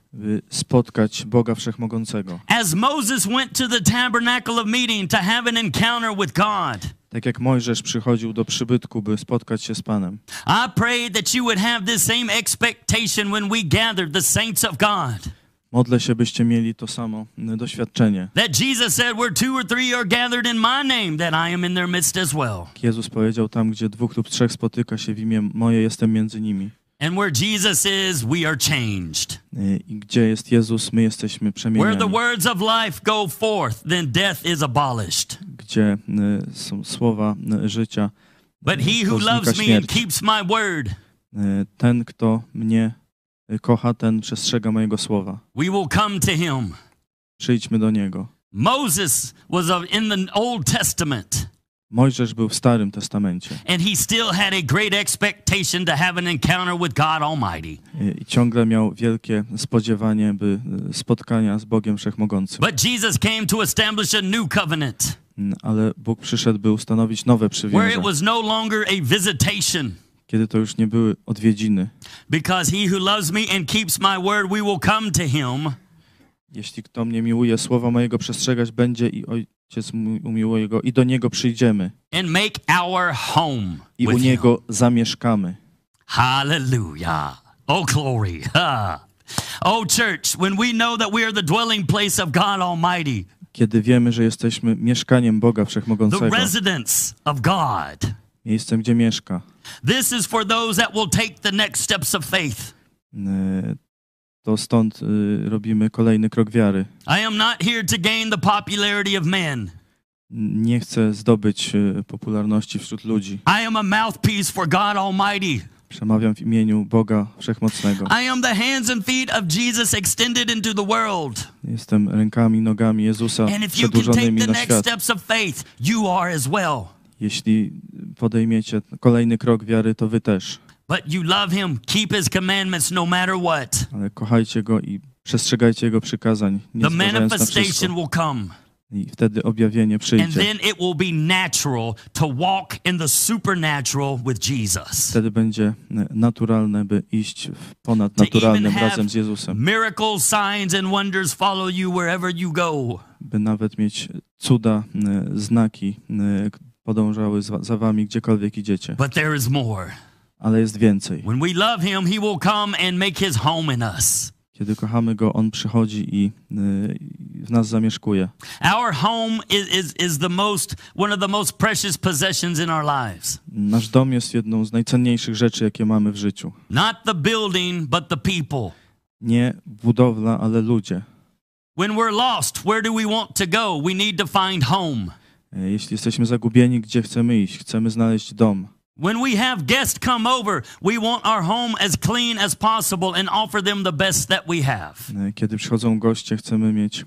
[SPEAKER 4] spotkać Boga Wszechmogącego.
[SPEAKER 3] As Moses went to the tabernacle of meeting to have an encounter with God,
[SPEAKER 4] Tak jak Mojżesz przychodził do przybytku, by spotkać się z Panem.
[SPEAKER 3] I pray that you would have this same expectation when we gather the saints of God.
[SPEAKER 4] Modlę się, byście mieli to samo y, doświadczenie.
[SPEAKER 3] That Jesus said, Where two or three are gathered in my name, that I am in their midst as well.
[SPEAKER 4] Jezus powiedział, tam gdzie dwóch lub trzech spotyka się w imię moje, jestem między nimi.
[SPEAKER 3] And where Jesus is, we are changed.
[SPEAKER 4] Y, I gdzie jest Jezus, my jesteśmy
[SPEAKER 3] Where
[SPEAKER 4] przemieniani.
[SPEAKER 3] the words of life go forth, then death is abolished.
[SPEAKER 4] Gdzie y, są słowa życia.
[SPEAKER 3] But he who loves me and keeps my word,
[SPEAKER 4] Ten, kto mnie kocha, ten przestrzega mojego słowa.
[SPEAKER 3] we will come to him.
[SPEAKER 4] Przyjdźmy do Niego.
[SPEAKER 3] Moses was of- in the Old Testament,
[SPEAKER 4] Mojżesz był w Starym Testamencie
[SPEAKER 3] and he still had a great expectation to have an encounter with God Almighty.
[SPEAKER 4] i ciągle miał wielkie spodziewanie, by y, spotkania z Bogiem Wszechmogącym.
[SPEAKER 3] But Jesus came to establish a new covenant
[SPEAKER 4] Ale Bóg przyszedł, by ustanowić nowe
[SPEAKER 3] where
[SPEAKER 4] przywilejenia,
[SPEAKER 3] it was no longer a visitation.
[SPEAKER 4] Kiedy to już nie były odwiedziny.
[SPEAKER 3] Because he who loves me and keeps my word, we will come to him.
[SPEAKER 4] Jeśli kto mnie miłuje, słowa mojego przestrzegać będzie i Ojciec umiłuje go i do Niego przyjdziemy
[SPEAKER 3] and make our home
[SPEAKER 4] i u
[SPEAKER 3] with him.
[SPEAKER 4] Niego zamieszkamy.
[SPEAKER 3] Hallelujah. Oh, glory. Ha. Oh, church, when we know that we are the dwelling place of God Almighty,
[SPEAKER 4] Kiedy wiemy, że jesteśmy mieszkaniem Boga
[SPEAKER 3] the
[SPEAKER 4] Wszechmogącego,
[SPEAKER 3] residence of God,
[SPEAKER 4] miejscem, gdzie mieszka,
[SPEAKER 3] this is for those that will take the next steps of faith.
[SPEAKER 4] y, to stąd y, robimy kolejny krok wiary.
[SPEAKER 3] I am not here to gain the popularity of men.
[SPEAKER 4] Nie chcę zdobyć y, popularności wśród ludzi.
[SPEAKER 3] I am a mouthpiece for God Almighty.
[SPEAKER 4] Przemawiam w imieniu Boga Wszechmocnego.
[SPEAKER 3] I am the hands and feet of Jesus extended into the world.
[SPEAKER 4] Jestem rękami, nogami Jezusa
[SPEAKER 3] And if you can take the next
[SPEAKER 4] świat.
[SPEAKER 3] steps of faith, you are as well.
[SPEAKER 4] Jeśli podejmiecie kolejny krok wiary, to wy też.
[SPEAKER 3] But you love him, keep his commandments no matter what.
[SPEAKER 4] Ale kochajcie Go i przestrzegajcie Jego przykazań,
[SPEAKER 3] The manifestation will come.
[SPEAKER 4] I wtedy objawienie
[SPEAKER 3] And
[SPEAKER 4] przyjdzie.
[SPEAKER 3] then it will be natural to walk in the supernatural with Jesus.
[SPEAKER 4] Wtedy będzie naturalne, by iść w ponadnaturalnym razem z Jezusem.
[SPEAKER 3] Miracles, signs, and wonders follow you wherever you go.
[SPEAKER 4] By nawet mieć cuda, e, znaki e, podążały za wami, gdziekolwiek idziecie.
[SPEAKER 3] But there is more.
[SPEAKER 4] Ale jest więcej.
[SPEAKER 3] When we love him, he will come and make his home in us.
[SPEAKER 4] Kiedy kochamy Go, On przychodzi i y, i w nas zamieszkuje.
[SPEAKER 3] Our home is, is, is the most, one of the most precious possessions in our lives.
[SPEAKER 4] Nasz dom jest jedną z najcenniejszych rzeczy, jakie mamy w życiu.
[SPEAKER 3] Not the building, but the people.
[SPEAKER 4] Nie budowla, ale ludzie.
[SPEAKER 3] When we're lost, where do we want to go? We need to find home.
[SPEAKER 4] E, Jeśli jesteśmy zagubieni, gdzie chcemy iść? Chcemy znaleźć dom.
[SPEAKER 3] When we have guests come over, we want our home as clean as possible and offer them the best that we have.
[SPEAKER 4] E, Kiedy przychodzą goście, chcemy mieć e,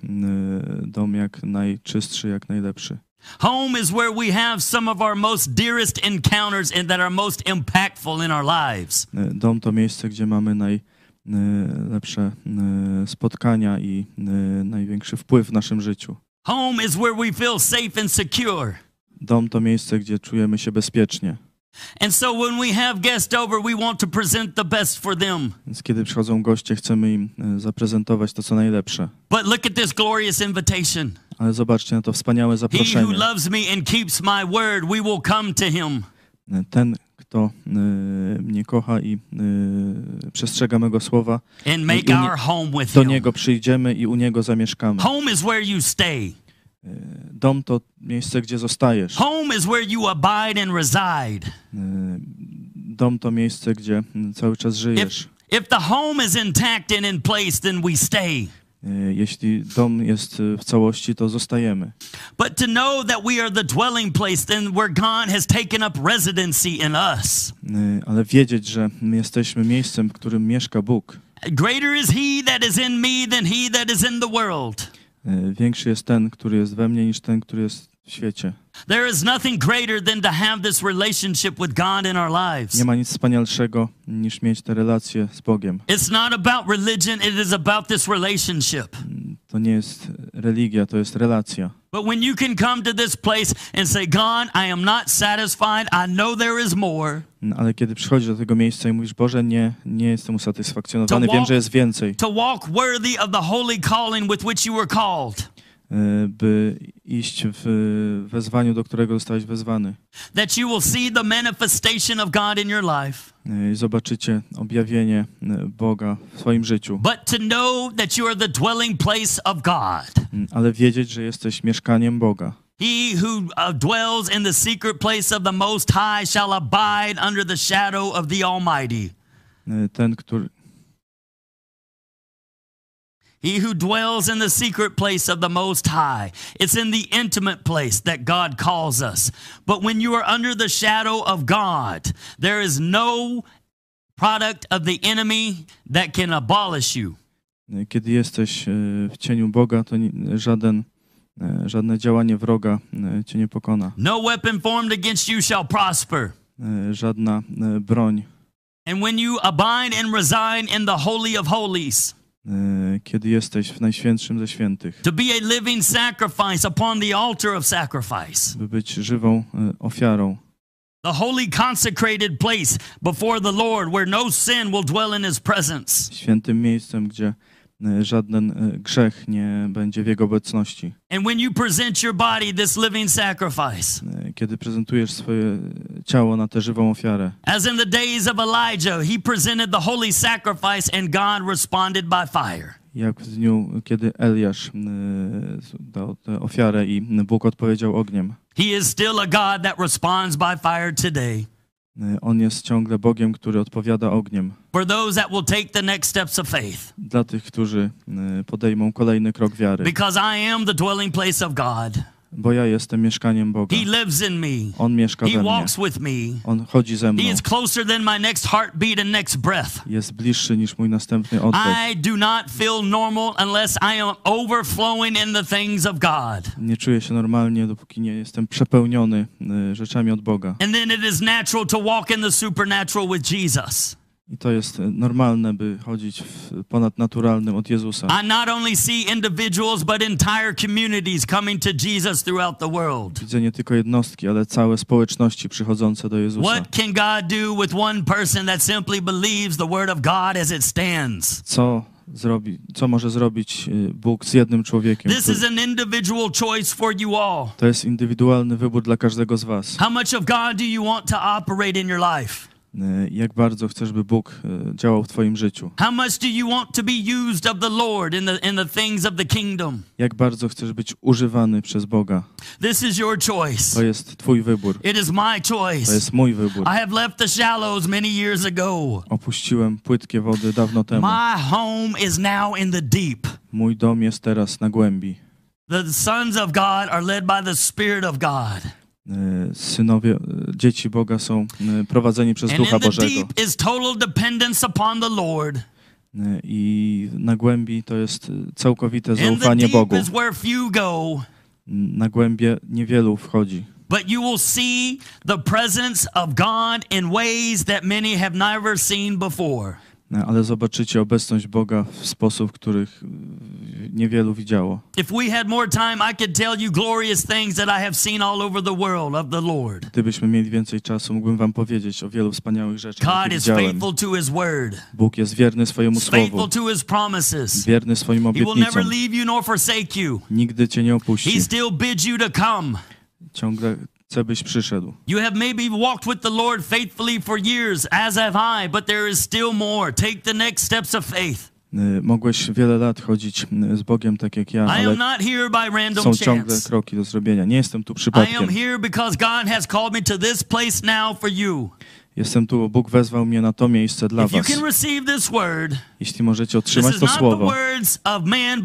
[SPEAKER 4] dom jak najczystszy, jak najlepszy.
[SPEAKER 3] Home is where we have some of our most dearest encounters and that are most impactful in our lives.
[SPEAKER 4] Dom to miejsce, gdzie mamy najlepsze spotkania i największy wpływ w naszym życiu.
[SPEAKER 3] Home is where we feel safe and secure.
[SPEAKER 4] Dom to miejsce, gdzie czujemy się bezpiecznie.
[SPEAKER 3] And so when we have guests over, we want to present the best for them.
[SPEAKER 4] Więc kiedy przychodzą goście, chcemy im e, zaprezentować to, co najlepsze.
[SPEAKER 3] But look at this glorious invitation.
[SPEAKER 4] Ale zobaczcie na to wspaniałe
[SPEAKER 3] He who
[SPEAKER 4] zaproszenie.
[SPEAKER 3] loves me and keeps my word, we will come to him.
[SPEAKER 4] E, Ten, kto e, mnie kocha i e, przestrzega mego słowa, do niego przyjdziemy i u niego zamieszkamy.
[SPEAKER 3] Home is where you stay.
[SPEAKER 4] Dom to miejsce, gdzie zostajesz.
[SPEAKER 3] Home is where you abide and reside.
[SPEAKER 4] Dom to miejsce, gdzie cały czas żyjesz.
[SPEAKER 3] If, if the home is intact and in place, then we stay.
[SPEAKER 4] E, Jeśli dom jest e, w całości, to zostajemy.
[SPEAKER 3] But to know that we are the dwelling place, where God has taken up residency in us.
[SPEAKER 4] E, Ale wiedzieć, że my jesteśmy miejscem, w którym mieszka Bóg.
[SPEAKER 3] Greater is He that is in me than He that is in the world.
[SPEAKER 4] Większy jest ten, który jest we mnie, niż ten, który jest w świecie.
[SPEAKER 3] There is nothing greater than to have this relationship with God in our lives.
[SPEAKER 4] Nie ma nic wspanialszego, niż mieć te relacje z Bogiem.
[SPEAKER 3] It's not about religion, it is about this relationship.
[SPEAKER 4] To nie jest religia, to jest relacja.
[SPEAKER 3] But when you can come to this place and say, God, I am not satisfied, I know there is more,
[SPEAKER 4] No, Ale kiedy przychodzisz do tego miejsca i mówisz, Boże, nie, nie jestem usatysfakcjonowany,
[SPEAKER 3] To
[SPEAKER 4] wiem,
[SPEAKER 3] walk-
[SPEAKER 4] że jest więcej,
[SPEAKER 3] to walk worthy of the holy calling with which you were called,
[SPEAKER 4] by iść w wezwaniu, do którego zostałeś wezwany.
[SPEAKER 3] that you will see the manifestation of God in your life,
[SPEAKER 4] E, I zobaczycie objawienie e, Boga w swoim życiu.
[SPEAKER 3] but to know that you are the dwelling place of God.
[SPEAKER 4] Ale wiedzieć, że jesteś mieszkaniem Boga.
[SPEAKER 3] He who uh, dwells in the secret place of the Most High shall abide under the shadow of the Almighty.
[SPEAKER 4] Ten, który,
[SPEAKER 3] He who dwells in the secret place of the Most High. It's in the intimate place that God calls us. But when you are under the shadow of God, there is no product of the enemy that can abolish you.
[SPEAKER 4] kiedy jesteś w cieniu Boga, to żaden, żadne działanie wroga cię nie pokona.
[SPEAKER 3] No weapon formed against you shall prosper.
[SPEAKER 4] Żadna broń.
[SPEAKER 3] And when you abide and reside in the Holy of Holies,
[SPEAKER 4] kiedy jesteś w Najświętszym ze świętych,
[SPEAKER 3] to be a living sacrifice upon the altar of sacrifice,
[SPEAKER 4] by być żywą e, ofiarą,
[SPEAKER 3] the holy consecrated place before the Lord where no sin will dwell in his presence.
[SPEAKER 4] świętym miejscem, gdzie żaden e, grzech nie będzie w Jego obecności.
[SPEAKER 3] Body
[SPEAKER 4] E, Kiedy prezentujesz swoje ciało na tę żywą ofiarę,
[SPEAKER 3] as in the days of Elijah, he presented the holy sacrifice and God responded by fire.
[SPEAKER 4] jak w dniu, kiedy Eliasz dał tę ofiarę i Bóg odpowiedział ogniem.
[SPEAKER 3] He is still a God that responds by fire today.
[SPEAKER 4] E, On jest ciągle Bogiem, który odpowiada ogniem. Dla tych, którzy e, podejmą kolejny krok wiary.
[SPEAKER 3] because I am the dwelling place of God.
[SPEAKER 4] Bo ja jestem mieszkaniem Boga.
[SPEAKER 3] He lives in me.
[SPEAKER 4] On mieszka
[SPEAKER 3] He
[SPEAKER 4] we mnie.
[SPEAKER 3] walks with me.
[SPEAKER 4] On chodzi ze mną.
[SPEAKER 3] He is closer than my next heartbeat and next breath.
[SPEAKER 4] Jest bliższy niż mój następny oddech.
[SPEAKER 3] I do not feel normal unless I am overflowing in the things of God.
[SPEAKER 4] Nie czuję się normalnie, dopóki nie jestem przepełniony e, rzeczami od Boga.
[SPEAKER 3] And then it is natural to walk in the supernatural with Jesus.
[SPEAKER 4] I to jest normalne, by chodzić w ponadnaturalnym od Jezusa.
[SPEAKER 3] I not only see individuals, but entire communities coming to Jesus throughout the world.
[SPEAKER 4] Widzę nie tylko jednostki, ale całe społeczności przychodzące do Jezusa.
[SPEAKER 3] What can God do with one person that simply believes the word of God as it stands?
[SPEAKER 4] Co, zrobi, co może zrobić e, Bóg z jednym człowiekiem?
[SPEAKER 3] This
[SPEAKER 4] który-
[SPEAKER 3] is an individual choice for you all.
[SPEAKER 4] To jest indywidualny wybór dla każdego z was.
[SPEAKER 3] How much of God do you want to operate in your life?
[SPEAKER 4] E, Jak bardzo chcesz, by Bóg e, działał w Twoim życiu?
[SPEAKER 3] To?
[SPEAKER 4] Jak bardzo chcesz być używany przez Boga?
[SPEAKER 3] This is your choice.
[SPEAKER 4] To jest Twój wybór.
[SPEAKER 3] It is my
[SPEAKER 4] To
[SPEAKER 3] choice.
[SPEAKER 4] jest mój wybór.
[SPEAKER 3] I have left the shallows many years ago.
[SPEAKER 4] Opuściłem płytkie wody dawno temu.
[SPEAKER 3] My home is now in the deep.
[SPEAKER 4] Mój dom jest teraz na głębi.
[SPEAKER 3] The sons of God are led by the Spirit of God.
[SPEAKER 4] E, Synowie, e, dzieci Boga są e, prowadzeni przez Ducha Bożego. I na głębi to jest całkowite zaufanie Bogu. Na głębie niewielu wchodzi.
[SPEAKER 3] But you will see the presence of God in ways that many have never seen before.
[SPEAKER 4] E, Ale zobaczycie obecność Boga w sposób, których niewielu widziało. Gdybyśmy mieli więcej czasu, mógłbym wam powiedzieć o wielu wspaniałych rzeczach,
[SPEAKER 3] God is
[SPEAKER 4] widziałem.
[SPEAKER 3] faithful to His word,
[SPEAKER 4] Bóg jest wierny swojemu
[SPEAKER 3] faithful
[SPEAKER 4] słowu,
[SPEAKER 3] to His promises.
[SPEAKER 4] wierny swoim
[SPEAKER 3] He will never
[SPEAKER 4] obietnicom.
[SPEAKER 3] leave you nor forsake you.
[SPEAKER 4] Nigdy cię nie opuści.
[SPEAKER 3] He still bids you to come.
[SPEAKER 4] Ciągle chce, byś przyszedł.
[SPEAKER 3] You have maybe walked with the Lord faithfully for years, as have I, but there is still more. Take the next steps of faith.
[SPEAKER 4] Y, Mogłeś wiele lat chodzić y, z Bogiem tak jak ja, ale są ciągle kroki do zrobienia. Nie jestem tu przypadkiem. Jestem tu, bo Bóg wezwał mnie na to miejsce dla was.
[SPEAKER 3] word,
[SPEAKER 4] Jeśli możecie otrzymać to słowo,
[SPEAKER 3] man,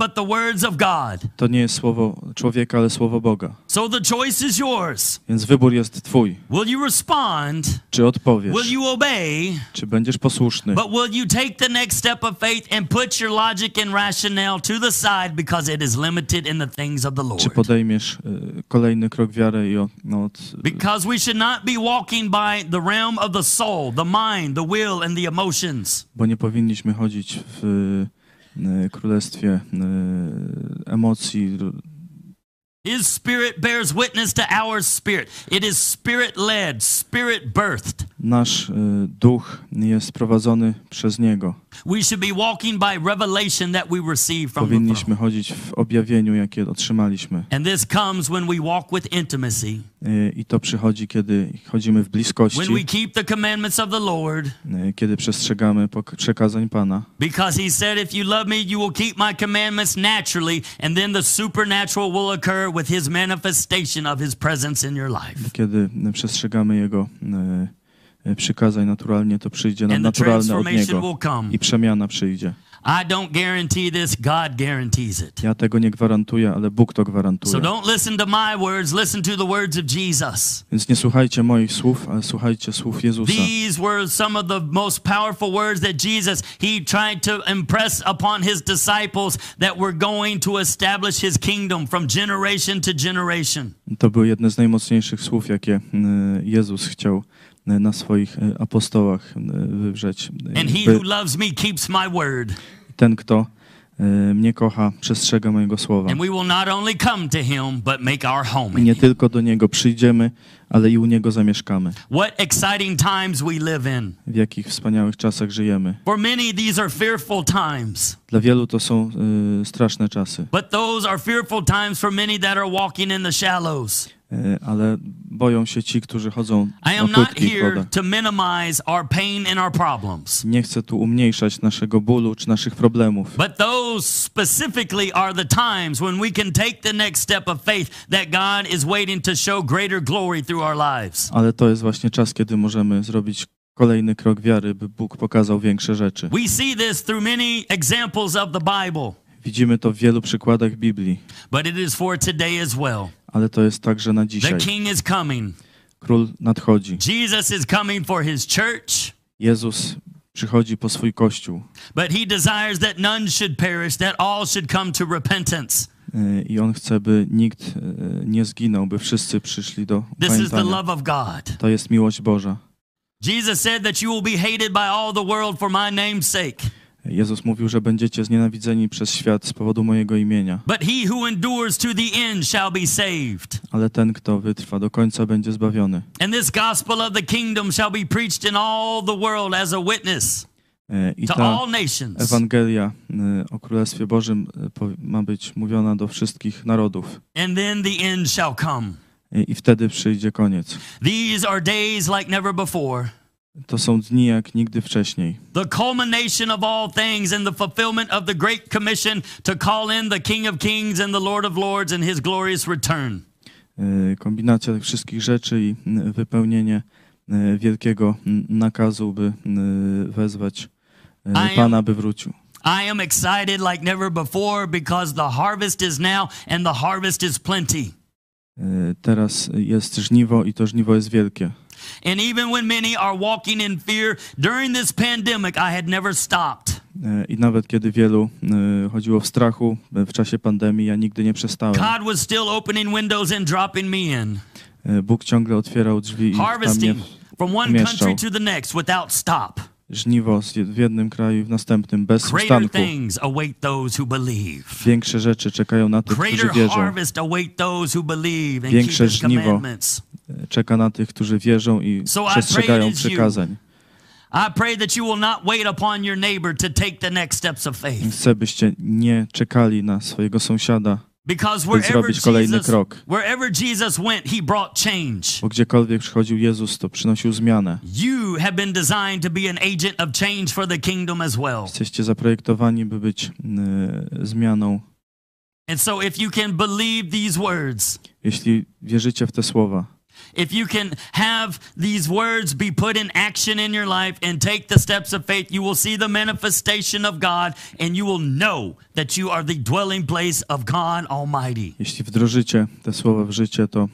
[SPEAKER 4] to nie jest słowo człowieka, ale słowo Boga.
[SPEAKER 3] So the choice is yours.
[SPEAKER 4] Więc wybór jest twój.
[SPEAKER 3] Will you respond?
[SPEAKER 4] Czy odpowiesz,
[SPEAKER 3] Will you obey?
[SPEAKER 4] czy będziesz posłuszny,
[SPEAKER 3] But will you take the next step of faith and put your logic and rationale to the side because it is limited in the things of the
[SPEAKER 4] czy podejmiesz y, kolejny krok wiary i od, no, od,
[SPEAKER 3] Because we should not be walking by the realm of the soul, the mind, the will, and the emotions.
[SPEAKER 4] bo nie powinniśmy chodzić w y, królestwie y, emocji.
[SPEAKER 3] His spirit bears witness to our spirit. It is spirit led, spirit birthed.
[SPEAKER 4] Nasz y, duch jest prowadzony przez Niego.
[SPEAKER 3] We should be walking by revelation that we receive from
[SPEAKER 4] Powinniśmy chodzić w objawieniu, jakie otrzymaliśmy.
[SPEAKER 3] And this comes when we walk with intimacy,
[SPEAKER 4] Y, I to przychodzi, kiedy chodzimy w bliskości,
[SPEAKER 3] when we keep the commandments of the Lord.
[SPEAKER 4] y, kiedy przestrzegamy przekazań Pana.
[SPEAKER 3] Because he said, If you love me, you will keep my commandments naturally, and then the supernatural will occur with his manifestation of his presence in your life.
[SPEAKER 4] Kiedy przestrzegamy Jego y, y, przykazań naturalnie, to przyjdzie nam naturalne od Niego i przemiana przyjdzie.
[SPEAKER 3] I don't guarantee this, God guarantees it.
[SPEAKER 4] Ja tego nie gwarantuję, ale Bóg to
[SPEAKER 3] So
[SPEAKER 4] gwarantuje.
[SPEAKER 3] don't listen to my words, listen to the words of Jesus.
[SPEAKER 4] Więc nie słuchajcie moich słów, ale słuchajcie słów Jezusa.
[SPEAKER 3] These were some of the most powerful words that Jesus he tried to impress upon his disciples that were going to establish his kingdom from generation to generation.
[SPEAKER 4] To były jedne z najmocniejszych słów, jakie y, Jezus chciał na swoich y, apostołach y, wywrzeć.
[SPEAKER 3] Word.
[SPEAKER 4] Ten, kto mnie kocha, przestrzega mojego słowa. I nie tylko do Niego przyjdziemy, ale i u Niego zamieszkamy. W jakich wspaniałych czasach żyjemy. Dla wielu to są y, straszne czasy, Y, ale boją się ci, którzy chodzą
[SPEAKER 3] I
[SPEAKER 4] na
[SPEAKER 3] here
[SPEAKER 4] wodach.
[SPEAKER 3] to minimize our pain and our problems.
[SPEAKER 4] Nie chcę tu umniejszać naszego bólu czy naszych problemów,
[SPEAKER 3] But those specifically are the times when we can take the next step of faith that God is waiting to show greater glory through our lives.
[SPEAKER 4] ale to jest właśnie czas, kiedy możemy zrobić kolejny krok wiary, by Bóg pokazał większe rzeczy.
[SPEAKER 3] We see this through many examples of the Bible,
[SPEAKER 4] Widzimy to w wielu przykładach Biblii,
[SPEAKER 3] but it is for today as well.
[SPEAKER 4] ale to jest także na
[SPEAKER 3] The
[SPEAKER 4] dzisiaj.
[SPEAKER 3] King is coming.
[SPEAKER 4] Król nadchodzi.
[SPEAKER 3] Jesus is coming for his church,
[SPEAKER 4] Jezus przychodzi po swój kościół
[SPEAKER 3] but he desires that none should perish, that all should come to repentance.
[SPEAKER 4] y, i on chce, by nikt y, nie zginął, by wszyscy przyszli do
[SPEAKER 3] This is the love of God.
[SPEAKER 4] To jest miłość Boża.
[SPEAKER 3] Jesus said that you will be hated by all the world for my name's sake.
[SPEAKER 4] Jezus mówił, że będziecie znienawidzeni przez świat z powodu mojego imienia,
[SPEAKER 3] But he who endures to the end shall be saved.
[SPEAKER 4] ale ten, kto wytrwa do końca, będzie zbawiony.
[SPEAKER 3] And this gospel of the kingdom shall be preached in all the world as a witness
[SPEAKER 4] I
[SPEAKER 3] to
[SPEAKER 4] ta
[SPEAKER 3] all nations.
[SPEAKER 4] Ewangelia y, o Królestwie Bożym po- ma być mówiona do wszystkich narodów.
[SPEAKER 3] And then the end shall come.
[SPEAKER 4] Y, I wtedy przyjdzie koniec.
[SPEAKER 3] These are days like never before.
[SPEAKER 4] To są dni jak nigdy wcześniej.
[SPEAKER 3] The culmination of all things and the fulfillment of the Great Commission to call in the King of Kings and the Lord of Lords in his glorious return.
[SPEAKER 4] E, Kombinacja tych wszystkich rzeczy i wypełnienie e, wielkiego nakazu, by wezwać e, Pana, by wrócił.
[SPEAKER 3] I am excited like never before because the harvest is now and the harvest is plenty.
[SPEAKER 4] Teraz jest żniwo i to żniwo jest wielkie.
[SPEAKER 3] And even when many are walking in fear during this pandemic, I had never stopped.
[SPEAKER 4] E, I nawet kiedy wielu e, chodziło w strachu e, w czasie pandemii, ja nigdy nie przestałem.
[SPEAKER 3] God was still opening windows and dropping me in,
[SPEAKER 4] Bóg ciągle otwierał drzwi i mnie
[SPEAKER 3] harvesting from one country to the next without stop.
[SPEAKER 4] Żniwo w jednym kraju i w następnym, bez ustanku. Większe rzeczy czekają na tych, którzy wierzą. Większe żniwo. Czeka na tych, którzy wierzą i przestrzegają przykazań.
[SPEAKER 3] I pray that you will not wait upon your neighbor to take the next steps of faith.
[SPEAKER 4] Chcę, byście nie czekali na swojego sąsiada,
[SPEAKER 3] Because
[SPEAKER 4] by
[SPEAKER 3] wherever
[SPEAKER 4] zrobić kolejny
[SPEAKER 3] Jesus,
[SPEAKER 4] krok.
[SPEAKER 3] wherever Jesus went, he brought change.
[SPEAKER 4] Bo gdziekolwiek przychodził Jezus, to przynosił zmianę.
[SPEAKER 3] You have been designed to be an agent of change for the kingdom as well.
[SPEAKER 4] Jesteście zaprojektowani, by być e, zmianą.
[SPEAKER 3] And so if you can believe these words,
[SPEAKER 4] Jeśli wierzycie w te słowa,
[SPEAKER 3] if you can have these words be put in action in your life and take the steps of faith, you will see the manifestation of God and you will know that you are the dwelling place of God Almighty.
[SPEAKER 4] jeśli wdrożycie te słowa w życie, to e,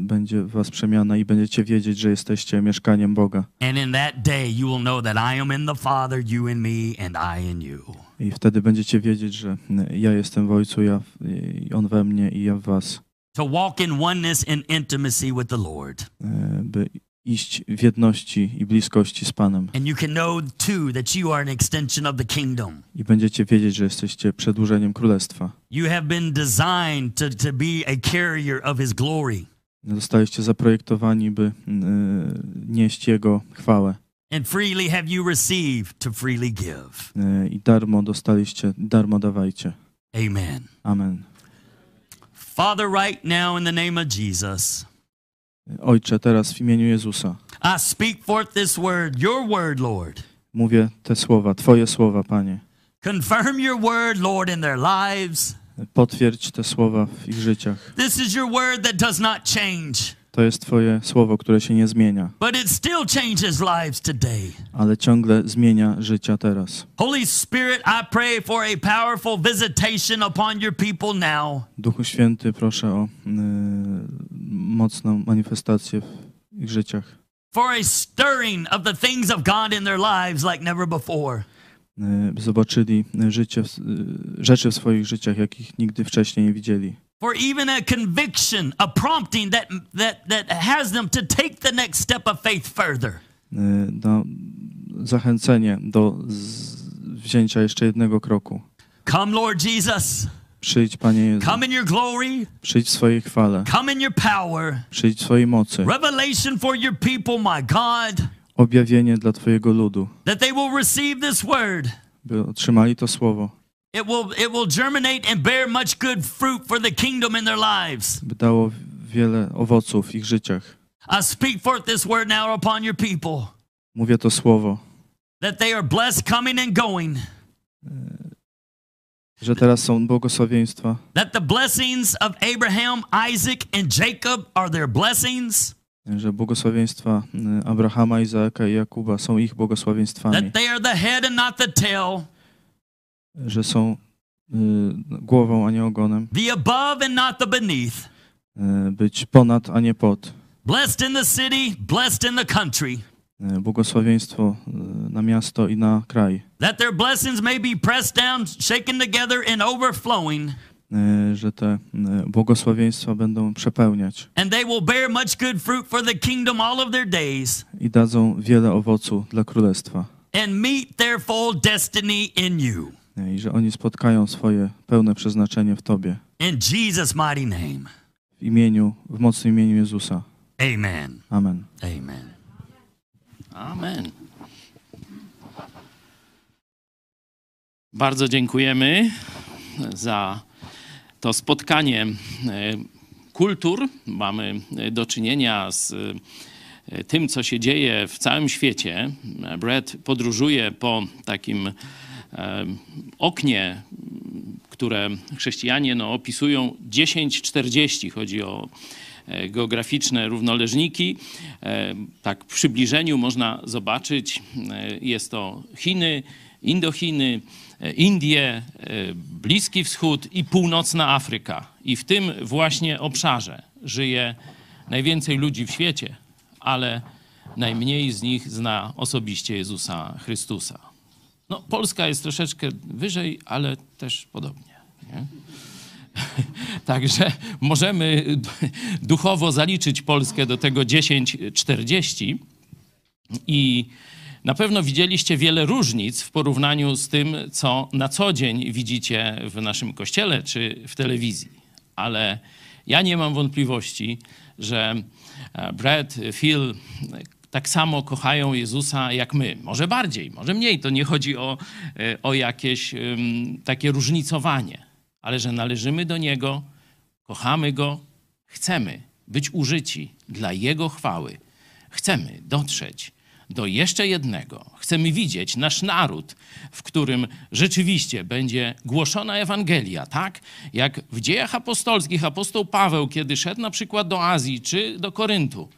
[SPEAKER 4] będzie was przemiana i będziecie wiedzieć, że jesteście mieszkaniem Boga.
[SPEAKER 3] And in that day, you will know that I am in the Father, you in me, and I in you.
[SPEAKER 4] I wtedy będziecie wiedzieć, że e, ja jestem w Ojcu, ja, i On we mnie i ja w was.
[SPEAKER 3] To walk in oneness and intimacy with the Lord.
[SPEAKER 4] e, by iść w jedności i bliskości z Panem.
[SPEAKER 3] And you can know too that you are an extension of the kingdom.
[SPEAKER 4] I będziecie wiedzieć, że jesteście przedłużeniem Królestwa.
[SPEAKER 3] You have been designed to, to be a carrier of His glory.
[SPEAKER 4] Zostaliście zaprojektowani, by e, nieść Jego chwałę.
[SPEAKER 3] And freely have you received to freely give.
[SPEAKER 4] E, I darmo dostaliście, darmo dawajcie.
[SPEAKER 3] Amen.
[SPEAKER 4] Amen.
[SPEAKER 3] Father, right now in the name of Jesus,
[SPEAKER 4] Ojcze, teraz w imieniu Jezusa
[SPEAKER 3] I speak forth this word, your word, Lord.
[SPEAKER 4] mówię te słowa, Twoje słowa, Panie.
[SPEAKER 3] Confirm your word, Lord, in their lives.
[SPEAKER 4] Potwierdź te słowa w ich życiach.
[SPEAKER 3] This is your word that does not change,
[SPEAKER 4] To jest Twoje słowo, które się nie zmienia,
[SPEAKER 3] but it still changes lives today.
[SPEAKER 4] ale ciągle zmienia życia teraz.
[SPEAKER 3] Holy Spirit, I pray for a powerful visitation upon your people now.
[SPEAKER 4] Duchu Święty, proszę o e, mocną manifestację w ich życiach.
[SPEAKER 3] for a stirring of the things of God in their lives like never before.
[SPEAKER 4] by zobaczyli życie, e, rzeczy w swoich życiach, jakich nigdy wcześniej nie widzieli.
[SPEAKER 3] For even a conviction, a prompting that, that, that has them to take the next step of faith further.
[SPEAKER 4] E, No, zachęcenie do wzięcia jeszcze jednego kroku.
[SPEAKER 3] Come, Lord Jesus.
[SPEAKER 4] Przyjdź, Panie Jezu,
[SPEAKER 3] Come in your glory.
[SPEAKER 4] przyjdź w swojej chwale,
[SPEAKER 3] Come in your power.
[SPEAKER 4] przyjdź w swojej mocy,
[SPEAKER 3] Revelation for your people, my God,
[SPEAKER 4] objawienie dla Twojego ludu,
[SPEAKER 3] that they will receive this word.
[SPEAKER 4] by otrzymali to słowo,
[SPEAKER 3] It will, it will germinate and bear much good fruit for the kingdom in their lives.
[SPEAKER 4] dało wiele owoców w ich życiach.
[SPEAKER 3] I speak forth this word now upon your people.
[SPEAKER 4] Mówię to słowo,
[SPEAKER 3] that they are blessed coming and going,
[SPEAKER 4] że teraz są błogosławieństwa,
[SPEAKER 3] that the blessings of Abraham, Isaac, and Jacob are their blessings,
[SPEAKER 4] że błogosławieństwa e, Abrahama, Izaaka i Jakuba są ich błogosławieństwami,
[SPEAKER 3] that they are the head and not the tail,
[SPEAKER 4] że są e, głową, a nie ogonem,
[SPEAKER 3] the above and not the beneath,
[SPEAKER 4] e, być ponad, a nie pod.
[SPEAKER 3] blessed in the city, blessed in the country,
[SPEAKER 4] E, Błogosławieństwo e, na miasto i na kraj.
[SPEAKER 3] that their blessings may be pressed down, shaken together, and overflowing,
[SPEAKER 4] E, że te błogosławieństwa będą przepełniać
[SPEAKER 3] and they will bear much good fruit for the kingdom all of their days,
[SPEAKER 4] i dadzą wiele owocu dla królestwa.
[SPEAKER 3] and meet their full destiny in you.
[SPEAKER 4] I że oni spotkają swoje pełne przeznaczenie w Tobie.
[SPEAKER 3] In Jesus' mighty name.
[SPEAKER 4] W imieniu, w mocnym imieniu Jezusa.
[SPEAKER 3] Amen.
[SPEAKER 4] Amen.
[SPEAKER 3] Amen.
[SPEAKER 1] Amen. Bardzo dziękujemy za to spotkanie e, kultur. Mamy e, do czynienia z e, tym, co się dzieje w całym świecie. Brett podróżuje po takim oknie, które chrześcijanie no, opisują 10-40. Chodzi o e, geograficzne równoleżniki. Tak w przybliżeniu można zobaczyć, e, jest to Chiny, Indochiny, e, Indie, Bliski Wschód i północna Afryka. I w tym właśnie obszarze żyje najwięcej ludzi w świecie, ale najmniej z nich zna osobiście Jezusa Chrystusa. No, Polska jest troszeczkę wyżej, ale też podobnie. Nie? Także możemy duchowo zaliczyć Polskę do tego 10-40 i na pewno widzieliście wiele różnic w porównaniu z tym, co na co dzień widzicie w naszym kościele czy w telewizji. Ale ja nie mam wątpliwości, że e, Brad, Phil tak samo kochają Jezusa jak my. Może bardziej, może mniej. To nie chodzi o, e, o jakieś takie różnicowanie, ale że należymy do Niego, kochamy Go, chcemy być użyci dla Jego chwały. Chcemy dotrzeć do jeszcze jednego. Chcemy widzieć nasz naród, w którym rzeczywiście będzie głoszona Ewangelia, tak? Jak w dziejach apostolskich apostoł Paweł, kiedy szedł na przykład do Azji czy do Koryntu,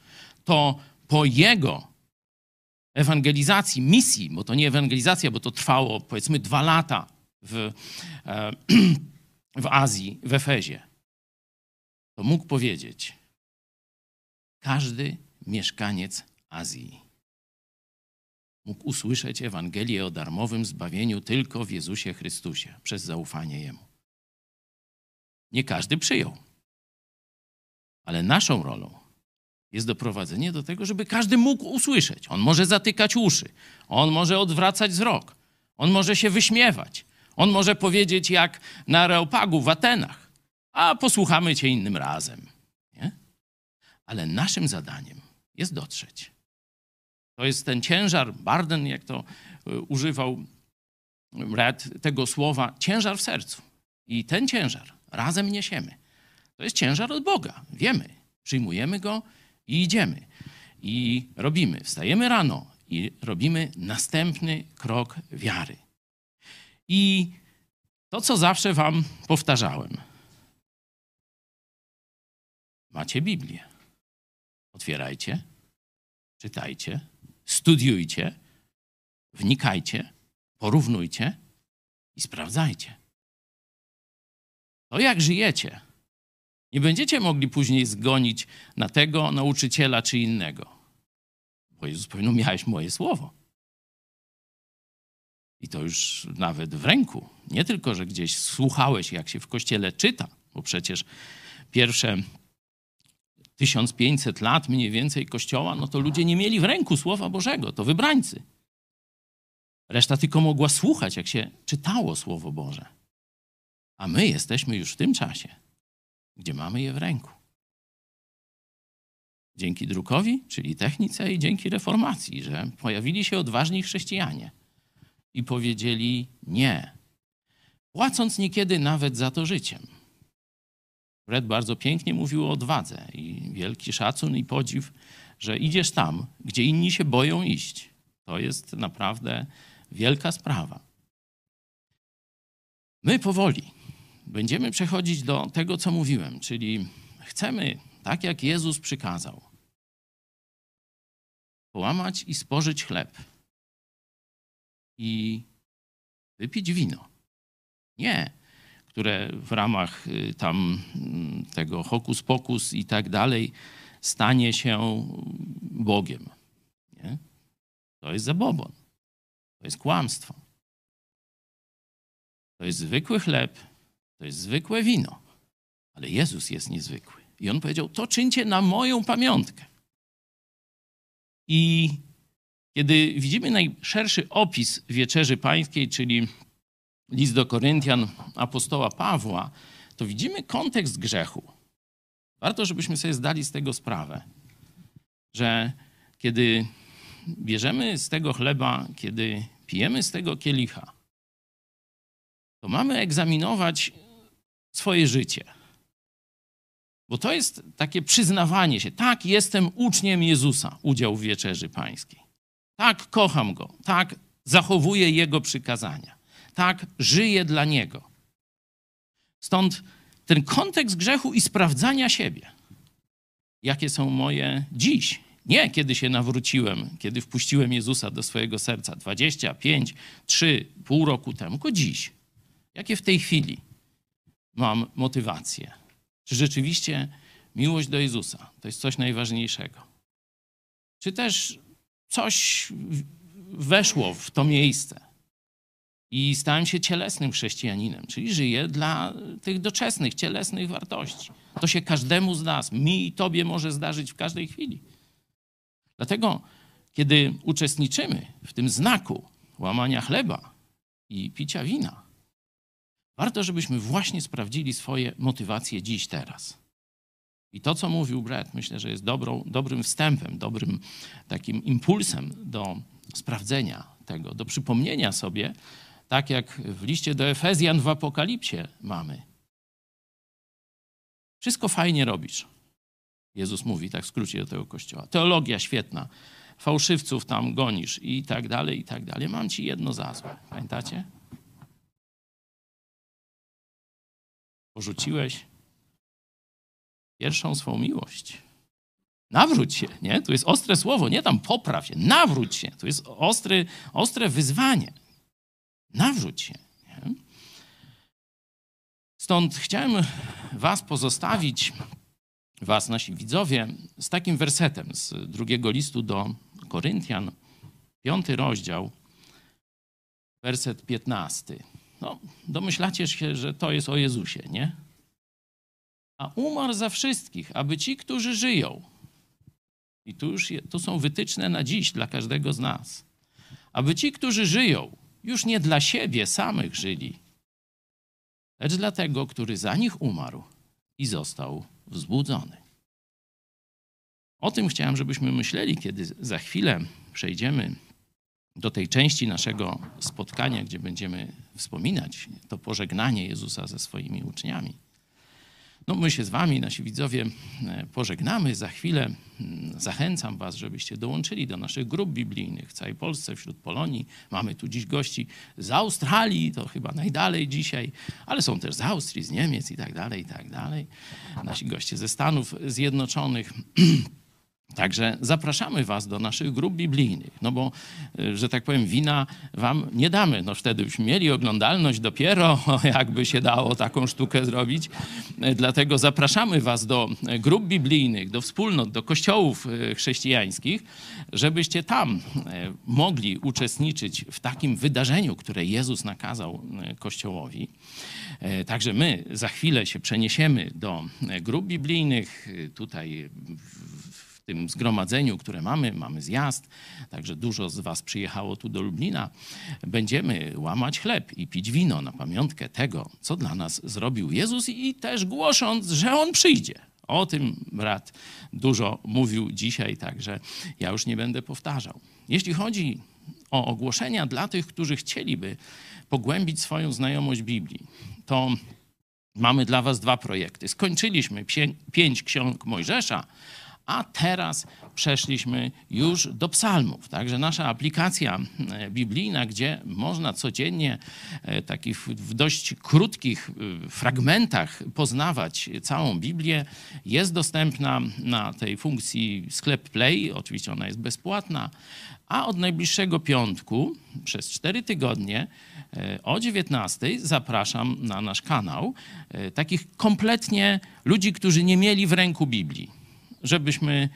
[SPEAKER 1] to po jego ewangelizacji, misji, bo to nie ewangelizacja, bo to trwało powiedzmy dwa lata w, e, w Azji, w Efezie, to mógł powiedzieć, każdy mieszkaniec Azji mógł usłyszeć Ewangelię o darmowym zbawieniu tylko w Jezusie Chrystusie przez zaufanie Jemu. Nie każdy przyjął, ale naszą rolą jest doprowadzenie do tego, żeby każdy mógł usłyszeć. On może zatykać uszy, on może odwracać wzrok, on może się wyśmiewać, on może powiedzieć jak na Areopagu w Atenach, a posłuchamy cię innym razem. Nie? Ale naszym zadaniem jest dotrzeć. To jest ten ciężar, Barden, jak to y, używał Brad tego słowa, ciężar w sercu. I ten ciężar razem niesiemy. To jest ciężar od Boga. Wiemy, przyjmujemy go i idziemy. I robimy. Wstajemy rano i robimy następny krok wiary. I to, co zawsze Wam powtarzałem. Macie Biblię. Otwierajcie, czytajcie, studiujcie, wnikajcie, porównujcie i sprawdzajcie. To, jak żyjecie, nie będziecie mogli później zgonić na tego nauczyciela czy innego. Bo Jezus powiedział, no miałeś moje słowo. I to już nawet w ręku. Nie tylko, że gdzieś słuchałeś, jak się w kościele czyta, bo przecież pierwsze 1500 lat mniej więcej kościoła, no to ludzie nie mieli w ręku Słowa Bożego, to wybrańcy. Reszta tylko mogła słuchać, jak się czytało Słowo Boże. A my jesteśmy już w tym czasie, gdzie mamy je w ręku. Dzięki drukowi, czyli technice, i dzięki reformacji, że pojawili się odważni chrześcijanie i powiedzieli nie, płacąc niekiedy nawet za to życiem. Fred bardzo pięknie mówił o odwadze i wielki szacun i podziw, że idziesz tam, gdzie inni się boją iść. To jest naprawdę wielka sprawa. My powoli będziemy przechodzić do tego, co mówiłem, czyli chcemy, tak jak Jezus przykazał, połamać i spożyć chleb i wypić wino. Nie, które w ramach y, tam mm, tego hokus pokus i tak dalej stanie się Bogiem. Nie? To jest zabobon. To jest kłamstwo. To jest zwykły chleb, to jest zwykłe wino. Ale Jezus jest niezwykły. I on powiedział: To czyńcie na moją pamiątkę. I kiedy widzimy najszerszy opis wieczerzy pańskiej, czyli list do Koryntian apostoła Pawła, to widzimy kontekst grzechu. Warto, żebyśmy sobie zdali z tego sprawę, że kiedy bierzemy z tego chleba, kiedy pijemy z tego kielicha, to mamy egzaminować swoje życie. Bo to jest takie przyznawanie się. Tak, jestem uczniem Jezusa, udział w wieczerzy pańskiej. Tak, kocham go. Tak, zachowuję jego przykazania. Tak, żyję dla niego. Stąd ten kontekst grzechu i sprawdzania siebie. Jakie są moje dziś? Nie kiedy się nawróciłem, kiedy wpuściłem Jezusa do swojego serca 25, 3, pół roku temu, tylko dziś. Jakie w tej chwili mam motywacje? Czy rzeczywiście miłość do Jezusa to jest coś najważniejszego? Czy też coś weszło w to miejsce i stałem się cielesnym chrześcijaninem, czyli żyję dla tych doczesnych, cielesnych wartości. To się każdemu z nas, mi i tobie może zdarzyć w każdej chwili. Dlatego, kiedy uczestniczymy w tym znaku łamania chleba i picia wina, warto, żebyśmy właśnie sprawdzili swoje motywacje dziś, teraz. I to, co mówił Brett, myślę, że jest dobrą, dobrym wstępem, dobrym takim impulsem do sprawdzenia tego, do przypomnienia sobie, tak jak w liście do Efezjan w Apokalipsie mamy. Wszystko fajnie robisz. Jezus mówi, tak w skrócie do tego kościoła. Teologia świetna. Fałszywców tam gonisz i tak dalej, i tak dalej. Mam ci jedno za złe. Pamiętacie? Porzuciłeś pierwszą swą miłość. Nawróć się, nie? Tu jest ostre słowo, nie tam popraw się, nawróć się. To jest ostry, ostre wyzwanie. Nawróć się. Nie? Stąd chciałem was pozostawić, was, nasi widzowie, z takim wersetem z drugiego listu do Koryntian, piąty rozdział, werset piętnasty. No, domyślacie się, że to jest o Jezusie, nie? A umarł za wszystkich, aby ci, którzy żyją, i tu już je, tu są wytyczne na dziś dla każdego z nas, aby ci, którzy żyją, już nie dla siebie samych żyli, lecz dla tego, który za nich umarł i został wzbudzony. O tym chciałem, żebyśmy myśleli, kiedy za chwilę przejdziemy do tej części naszego spotkania, gdzie będziemy wspominać to pożegnanie Jezusa ze swoimi uczniami. No, my się z Wami, nasi widzowie, e, pożegnamy za chwilę. Zachęcam Was, żebyście dołączyli do naszych grup biblijnych w całej Polsce, wśród Polonii. Mamy tu dziś gości z Australii, to chyba najdalej dzisiaj, ale są też z Austrii, z Niemiec i tak dalej, i tak dalej. Nasi goście ze Stanów Zjednoczonych. Także zapraszamy Was do naszych grup biblijnych, no bo, y, że tak powiem, wina Wam nie damy. No wtedy byśmy mieli oglądalność dopiero, jakby się dało taką sztukę zrobić. Y, Dlatego zapraszamy Was do y, grup biblijnych, do wspólnot, do kościołów chrześcijańskich, żebyście tam mogli uczestniczyć w takim wydarzeniu, które Jezus nakazał Kościołowi. E, Także my za chwilę się przeniesiemy do e, grup biblijnych. Tutaj w tym zgromadzeniu, które mamy, mamy zjazd, także dużo z Was przyjechało tu do Lublina. Będziemy łamać chleb i pić wino na pamiątkę tego, co dla nas zrobił Jezus i też głosząc, że On przyjdzie. O tym brat dużo mówił dzisiaj, także ja już nie będę powtarzał. Jeśli chodzi o ogłoszenia dla tych, którzy chcieliby pogłębić swoją znajomość Biblii, to mamy dla Was dwa projekty. Skończyliśmy pię- pięć ksiąg Mojżesza, a teraz przeszliśmy już do psalmów. Także nasza aplikacja e, biblijna, gdzie można codziennie e, takich w- dość krótkich e, fragmentach poznawać całą Biblię, jest dostępna na tej funkcji sklep Play. Oczywiście ona jest bezpłatna. A od najbliższego piątku przez cztery tygodnie o 19 zapraszam na nasz kanał takich kompletnie ludzi, którzy nie mieli w ręku Biblii, żebyśmy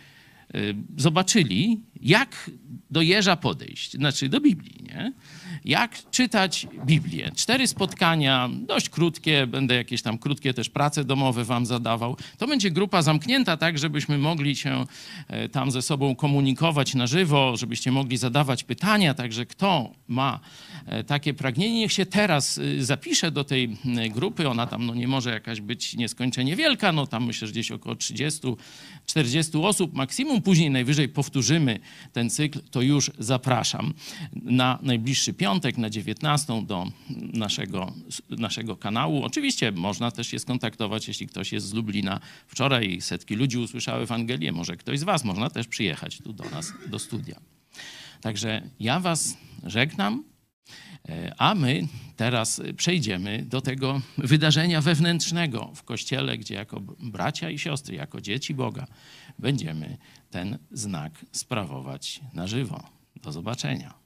[SPEAKER 1] e, zobaczyli, jak do jeża podejść, znaczy do Biblii, nie? Jak czytać Biblię. Cztery spotkania, dość krótkie, będę jakieś tam krótkie też prace domowe wam zadawał. To będzie grupa zamknięta, tak, żebyśmy mogli się e, tam ze sobą komunikować na żywo, żebyście mogli zadawać pytania, także kto ma e, takie pragnienie, niech się teraz y, zapisze do tej grupy. Ona tam no, nie może jakaś być nieskończenie wielka, no tam myślę, że gdzieś około 30-40 osób maksimum. Później najwyżej powtórzymy ten cykl, to już zapraszam na najbliższy piątek. Piątek na 19 do naszego, naszego kanału. Oczywiście można też się skontaktować, jeśli ktoś jest z Lublina. Wczoraj setki ludzi usłyszały Ewangelię. Może ktoś z was można też przyjechać tu do nas, do studia. Także ja was żegnam. E, A my teraz przejdziemy do tego wydarzenia wewnętrznego w kościele, gdzie jako bracia i siostry, jako dzieci Boga będziemy ten znak sprawować na żywo. Do zobaczenia.